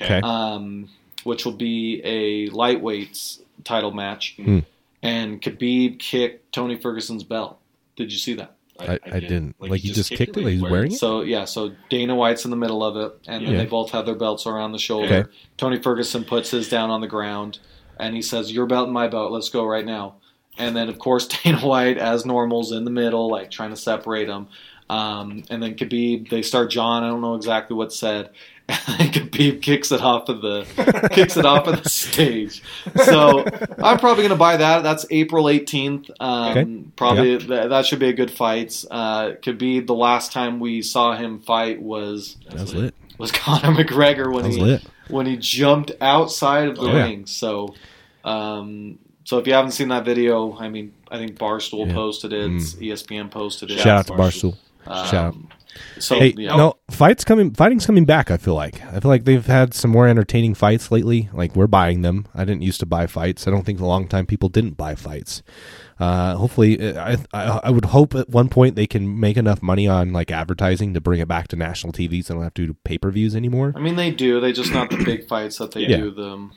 Okay. um, which will be a lightweights title match. Hmm. and Khabib kicked Tony Ferguson's belt. Did you see that? I, I didn't. Like, he just kicked it. Like he's wearing it. So yeah, so Dana White's in the middle of it, and then Yeah. they both have their belts around the shoulder. Okay. Tony Ferguson puts his down on the ground, and he says, "Your belt and my belt. Let's go right now." And then of course [laughs] Dana White, as normal's in the middle, like trying to separate them. Um, and then Khabib, they start John. I don't know exactly what's said. [laughs] And Khabib kicks it off of the kicks it off of the stage. So I'm probably going to buy that. That's April 18th. Um, Okay. Probably th- that should be a good fight. Uh, Khabib, the last time we saw him fight was was lit. was Conor McGregor when he lit. when he jumped outside of the Oh, yeah. ring. So, um, so if you haven't seen that video, I mean, I think Barstool Yeah. posted it, ESPN posted it. Shout out to Barstool. Um, shout out. So hey, yeah. no, fights coming. Fighting's coming back. I feel like. I feel like they've had some more entertaining fights lately. Like we're buying them. I didn't used to buy fights. I don't think a long time people didn't buy fights. Uh, hopefully, I, I I would hope at one point they can make enough money on like advertising to bring it back to national TV, so they don't have to do pay per views anymore. I mean, they do. They just not the big fights that they Yeah. do. Them.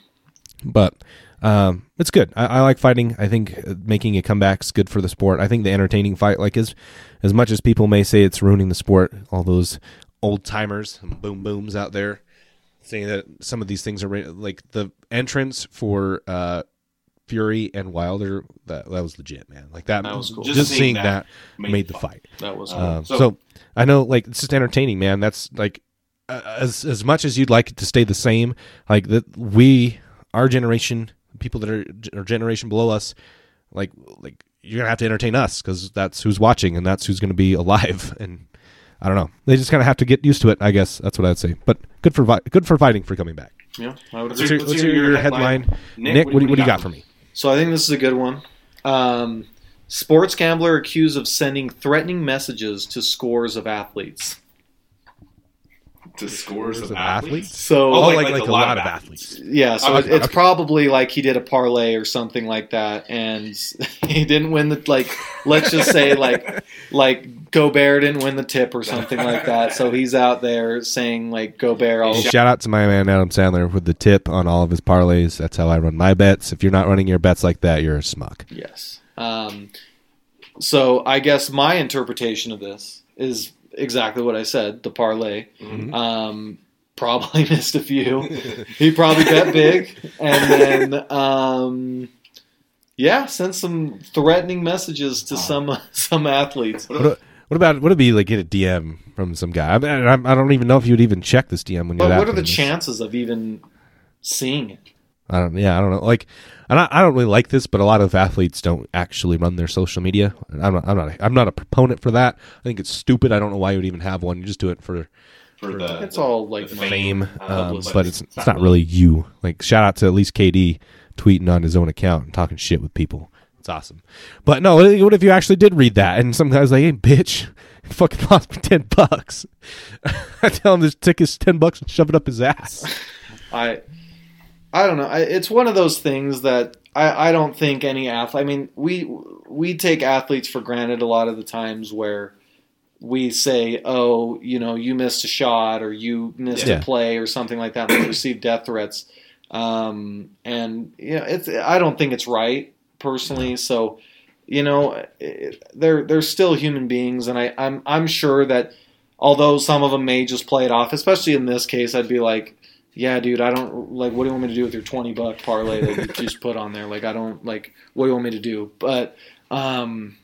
but um, it's good. I, I like fighting. I think uh, making a comeback's good for the sport. I think the entertaining fight, like as as much as people may say it's ruining the sport, all those old timers boom booms out there saying that some of these things are like the entrance for uh, Fury and Wilder. That that was legit, man. Like that. That was cool. Just, Just seeing that, that made, the fun. fight. That was. Um, so, So- I know, like it's just entertaining, man. That's like uh, as as much as you'd like it to stay the same. Like that, we, our generation, people that are our generation below us, like like you're gonna have to entertain us because that's who's watching and that's who's gonna be [laughs] alive. And I don't know, they just kind of have to get used to it. I guess that's what I'd say. But good for vi- good for fighting for coming back. yeah, I would Let's What's agree. your, Let's what's hear your, your headline, headline. Nick? Nick, what, do, what do you got for me? So I think this is a good one. Um, sports gambler accused of sending threatening messages to scores of athletes. To scores of Of athletes. So Oh, like- like, like like, a a lot lot of of athletes. Yeah, so Oh, okay. it's probably like he did a parlay or something like that, and [laughs] he didn't win the like. Let's just say like like Gobert didn't win the tip or something like that. So he's out there saying like Gobert. I'll, Shout out to my man Adam Sandler with the tip on all of his parlays. That's how I run my bets. If you're not running your bets like that, you're a smuck. yes. Um, so I guess my interpretation of this is exactly what I said. The parlay. Mm-hmm. Um, probably [laughs] missed a few. he probably bet big, and then um, yeah, sent some threatening messages to some [laughs] some athletes. What, what about what would it be like get a DM from some guy? I, mean, I, I don't even know if you'd even check this DM when you're. But what are the famous. chances of even seeing it? I don't. Yeah, I don't know. Like, and I, I don't really like this, but a lot of athletes don't actually run their social media. I'm not. I'm not. I'm not a proponent for that. I think it's stupid. I don't know why you would even have one. You just do it for For the, It's all like the fame, um, but it's it's not really you. Like, shout out to at least KD tweeting on his own account and talking shit with people. It's awesome. But no, what what if you actually did read that and some guy's like, "Hey, bitch, you [laughs] fucking lost me ten bucks." [laughs] I tell him to take his ten bucks and shove it up his ass. I I don't know. I, it's one of those things that I, I don't think any athlete. I mean, we we take athletes for granted a lot of the times where we say, "Oh, you know, you missed a shot or you missed Yeah. a play or something like that," and we [clears throat] receive death threats. Um, and you know, it's I don't think it's right personally. So, you know, it, they're they're still human beings, and I I'm I'm sure that although some of them may just play it off, especially in this case, I'd be like, yeah, dude, I don't like. What do you want me to do with your twenty buck parlay that you [laughs] just put on there? Like, I don't like. What do you want me to do? But, um,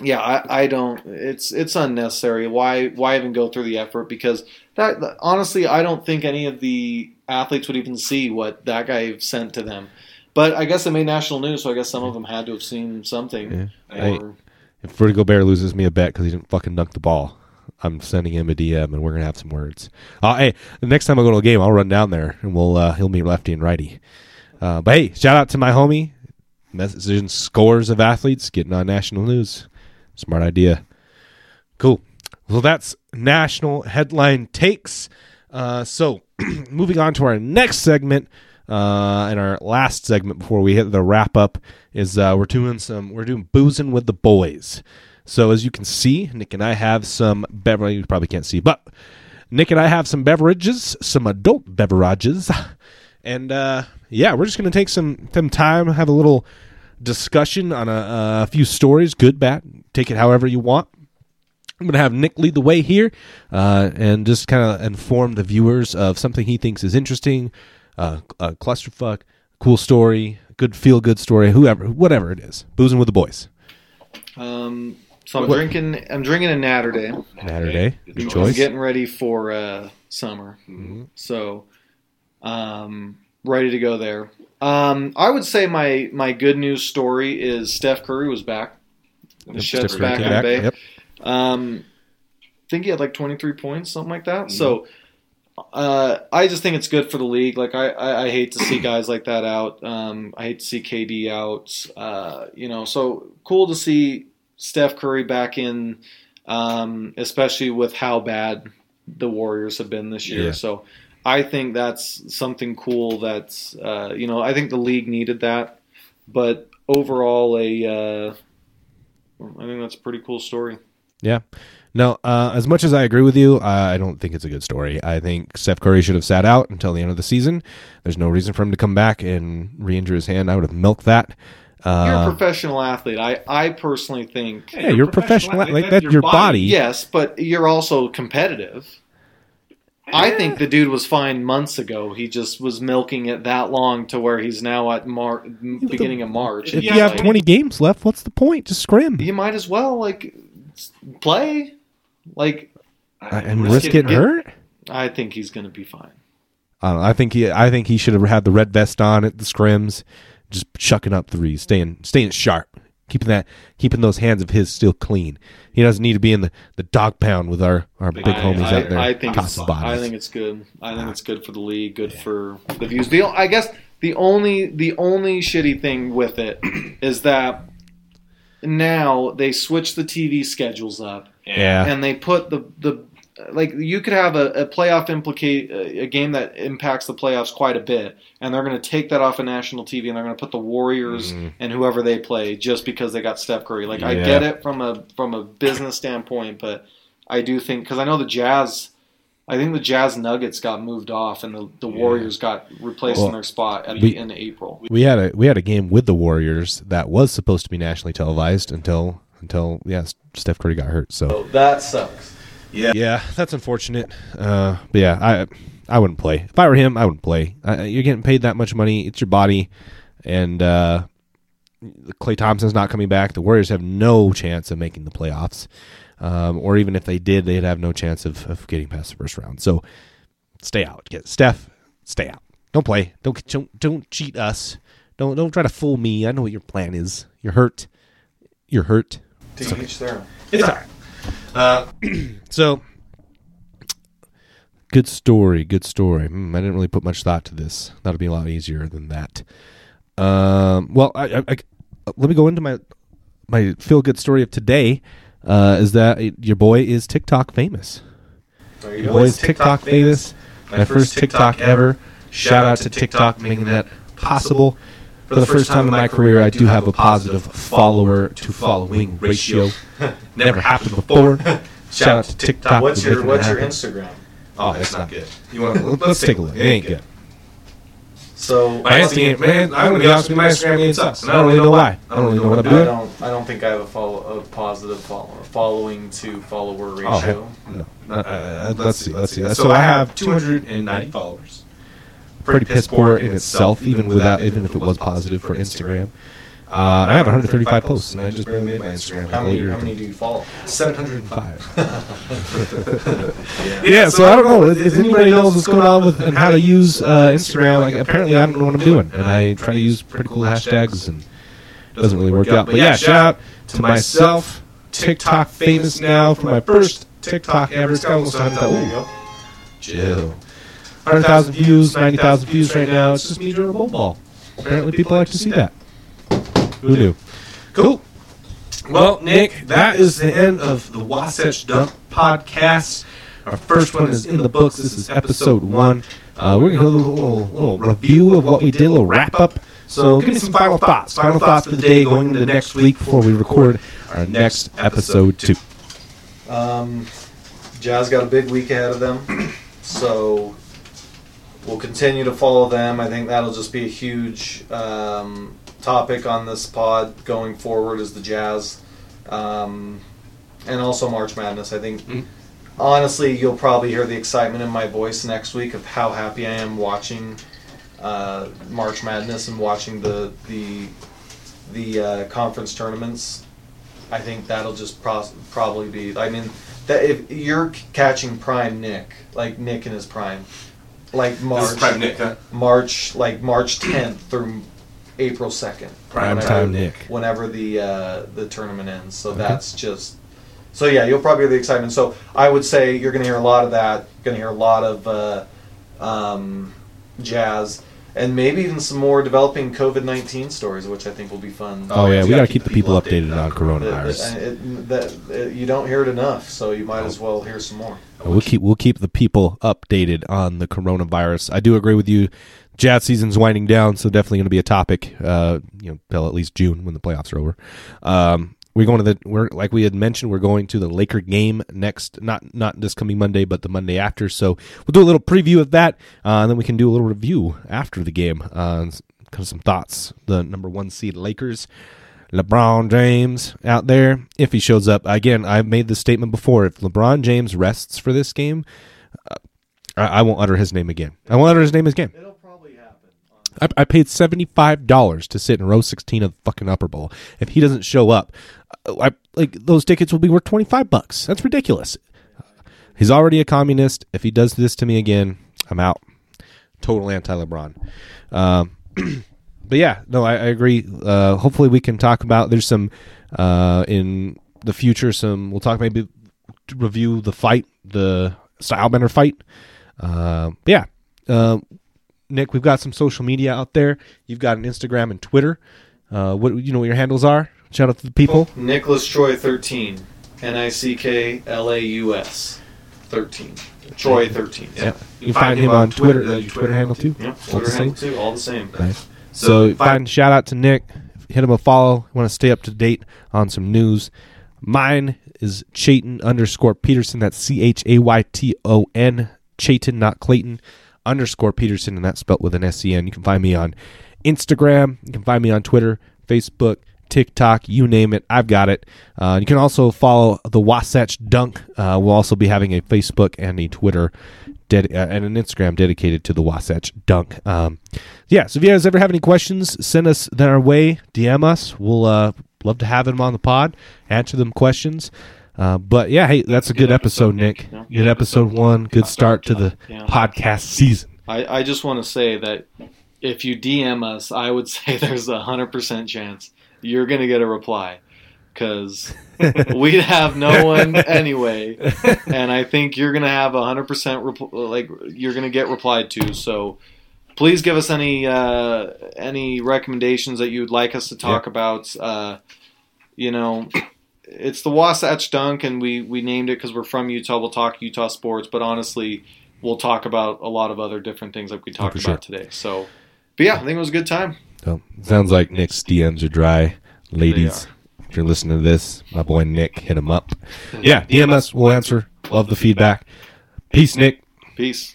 yeah, I, I don't. It's it's unnecessary. Why why even go through the effort? Because that honestly, I don't think any of the athletes would even see what that guy sent to them. But I guess it made national news, so I guess some of them had to have seen something. Hey, Or- if Rudy Gobert loses me a bet because he didn't fucking dunk the ball, I'm sending him a DM and we're gonna have some words. Uh, hey, the next time I go to a game, I'll run down there and we'll uh, he'll meet lefty and righty. Uh, but hey, shout out to my homie, messaging scores of athletes getting on national news. Smart idea. Cool. Well, that's national headline takes. Uh, so, [clears throat] moving on to our next segment, uh, and our last segment before we hit the wrap up is uh, we're doing some we're doing boozing with the boys. So as you can see, Nick and I have some beverage. You probably can't see, but Nick and I have some beverages, some adult beverages, [laughs] and uh, yeah, we're just gonna take some some time, have a little discussion on a, a few stories, good, bad, take it however you want. I'm going to have Nick lead the way here uh, and just kind of inform the viewers of something he thinks is interesting, uh, a clusterfuck, cool story, good feel good story, whoever, whatever it is. Boozing with the boys. Um, so I'm What- drinking. I'm drinking a Natter Day. Saturday, Good good I'm getting ready for uh, summer, so um, ready to go there. Um, I would say my my good news story is Steph Curry was back. The Yep, Steph back in the Bay. Yep. Um, I think he had like 23 points, something like that. So uh, I just think it's good for the league. Like I, I, I hate to see guys like that out. Um, I hate to see KD out. Uh, you know, so cool to see Steph Curry back in, um, especially with how bad the Warriors have been this year. Yeah. So I think that's something cool. That's uh, you know I think the league needed that, but overall a uh, I think that's a pretty cool story. Yeah. No, uh, as much as I agree with you, I I don't think it's a good story. I think Steph Curry should have sat out until the end of the season. There's no reason for him to come back and re-injure his hand. I would have milked that. You're a Uh, professional athlete. I, I personally think yeah, you're a professional. Like, like that's your body. yes, but you're also competitive. I think the dude was fine months ago. He just was milking it that long to where he's now at Mar- beginning of March. If you have like, 20 games left, what's the point? Just scrim you might as well like play. Like and risk getting get- hurt. I think he's going to be fine. I don't know. I think he. I think he should have had the red vest on at the scrims, just chucking up threes, staying staying sharp, keeping that keeping those hands of his still clean. He doesn't need to be in the, the dog pound with our, our big I, homies I, out there. I think it's, bodies. I think it's good. I think it's good for the league, good for the views. The, I guess the only the only shitty thing with it [clears throat] is that now they switch the TV schedules up yeah. and they put the the like you could have a, a playoff implicate a game that impacts the playoffs quite a bit, and they're going to take that off of national TV and they're going to put the Warriors Mhm. and whoever they play just because they got Steph Curry. Like I get it from a from a business standpoint, but I do think because I know the Jazz. I think the Jazz Nuggets got moved off, and the, the Yeah. Warriors got replaced Well, in their spot at we- the end of April. we had a we had a game with the Warriors that was supposed to be nationally televised until until yeah Steph Curry got hurt. So that sucks. Yeah. yeah, that's unfortunate. Uh, but yeah, I I wouldn't play if I were him. I wouldn't play. Uh, you're getting paid that much money. It's your body, and uh, Klay Thompson's not coming back. The Warriors have no chance of making the playoffs, um, or even if they did, they'd have no chance of, of getting past the first round. So stay out. Get Steph. Stay out. Don't play. Don't don't don't cheat us. Don't don't try to fool me. I know what your plan is. You're hurt. You're hurt. To each their own. It's all right. Uh, [clears throat] so, good story. Good story. Hmm, I didn't really put much thought to this. That'll be a lot easier than that. Um, well, I, I, I, let me go into my my feel good story of today. Uh, is that your boy is TikTok famous? There you Your boy is TikTok famous. My first TikTok ever. Shout out to TikTok making that possible. For the first time in my career, I do have a positive follower to following ratio. [laughs] Never happened before. [laughs] Shout out to TikTok. What's for your making What's that your. Instagram? Oh, that's not good. You want? Let's take a look. It ain't good. So My Instagram, man. I'm gonna be honest with you. My Instagram game sucks, and I don't really know why. I don't really know what I'm I don't. I don't think I have a follow a positive follower, following to follower Oh, ratio. heck, no. Uh, uh, let's see. Let's see. So I have 290 followers. Pretty piss poor in itself, even without, even if it was positive for Instagram. Uh, I have 135 posts, and I just barely made my Instagram. How many? How many do you follow? 705. [laughs] yeah, so I don't know if anybody knows what's going on with and how to use uh, Instagram. Like, apparently, I don't know what I'm doing, and I try to use pretty cool hashtags, and it doesn't really work out. But yeah, shout out to myself, TikTok famous now for my first TikTok ever. It's got almost 100,000. Ooh, Chill. 100,000 views, 90,000 views right now. It's just me doing a bowl ball. Apparently, people like to see that. Who knew? Cool. Well, Nick, that is the end of the Wasatch Dunk podcast. Our first one is in the books. This is episode one. Uh, we're going to do a little, little, little review of what we did, a little wrap up. So, give me some final thoughts. Final thoughts for the day going into next week before we record our next episode two. Um, Jazz got a big week ahead of them, [clears throat] so we'll continue to follow them. I think that'll just be a huge um, topic on this pod going forward is the Jazz, um, and also March Madness. I think Mhm. honestly, you'll probably hear the excitement in my voice next week of how happy I am watching uh, March Madness and watching the the the uh, conference tournaments. I think that'll just pros- probably be. I mean, that if you're catching prime Nick, like Nick in his prime, like This March, is Prime Nick, huh? March, like March 10th through April 2nd. Prime whenever- time Nick. Whenever the uh, the tournament ends, so that's just. So yeah, you'll probably hear the excitement. So I would say you're going to hear a lot of that. You're Going to hear a lot of uh, um, jazz, and maybe even some more developing COVID nineteen stories, which I think will be fun. Oh, yeah, we gotta got keep the people updated on coronavirus. the- it- that- it- you don't hear it enough, so you might as well hear some more. We'll keep we'll keep the people updated on the coronavirus. I do agree with you. Jazz season's winding down, so definitely going to be a topic. Uh, you know, till at least June when the playoffs are over. Um, we're going to the we're like we had mentioned we're going to the Laker game next not not this coming Monday but the Monday after. So we'll do a little preview of that, uh, and then we can do a little review after the game. Uh, kind of some thoughts. The number one seed Lakers. LeBron James out there, if he shows up again, I've made this statement before. If LeBron James rests for this game, uh, I, I won't utter his name again. I won't utter his name again. It'll probably happen. I, I paid seventy five dollars to sit in row sixteen of the fucking Upper Bowl. If he doesn't show up, uh, I, like those tickets will be worth twenty five bucks. That's ridiculous. He's already a communist. If he does this to me again, I'm out. Total anti LeBron. Um, [clears throat] but yeah, no, I, I agree. Uh, hopefully, we can talk about. There's some uh, in the future. Some we'll talk maybe to review the fight, the Stylebender fight. Uh, yeah, uh, Nick, we've got some social media out there. You've got an Instagram and Twitter. Uh, what you know what your handles are? Shout out to the people. Nicklaus Troy thirteen, N I C K L A U S, thirteen. Troy thirteen. Yeah. You can find him on Twitter. Uh, your Twitter handle too. All the Twitter same. handle too. All the same. Nice. So, find shout out to Nick. Hit him a follow. Want to stay up to date on some news. Mine is Chayton underscore Peterson. That's C H A Y T O N. Chayton, not Clayton. Underscore Peterson, and that's spelled with an S E N. You can find me on Instagram. You can find me on Twitter, Facebook, TikTok, you name it. I've got it. Uh, you can also follow the Wasatch Dunk. Uh, we'll also be having a Facebook and a Twitter ded- uh, and an Instagram dedicated to the Wasatch Dunk. Um, yeah, so if you guys ever have any questions, send us then our way, DM us. We'll uh, love to have them on the pod, answer them questions. Uh, but yeah, hey, that's a good episode, Nick. Yeah. Good episode one. Good start to the Yeah. podcast season. I, I just want to say that if you DM us, I would [laughs] say there's a hundred percent chance you're gonna get a reply because [laughs] we'd have no one anyway, [laughs] and I think you're gonna have a hundred percent like you're gonna get replied to. So please give us any uh, any recommendations that you'd like us to talk about. Uh, you know. It's the Wasatch Dunk, and we, we named it because we're from Utah. We'll talk Utah sports, but honestly, we'll talk about a lot of other different things like we talked for about today. So, but yeah, I think it was a good time. So, sounds like Nick's DMs are dry. Ladies, if you're listening to this, my boy Nick, hit him up. Yeah, DMS. We'll answer. Love the feedback. Peace, Nick. Peace.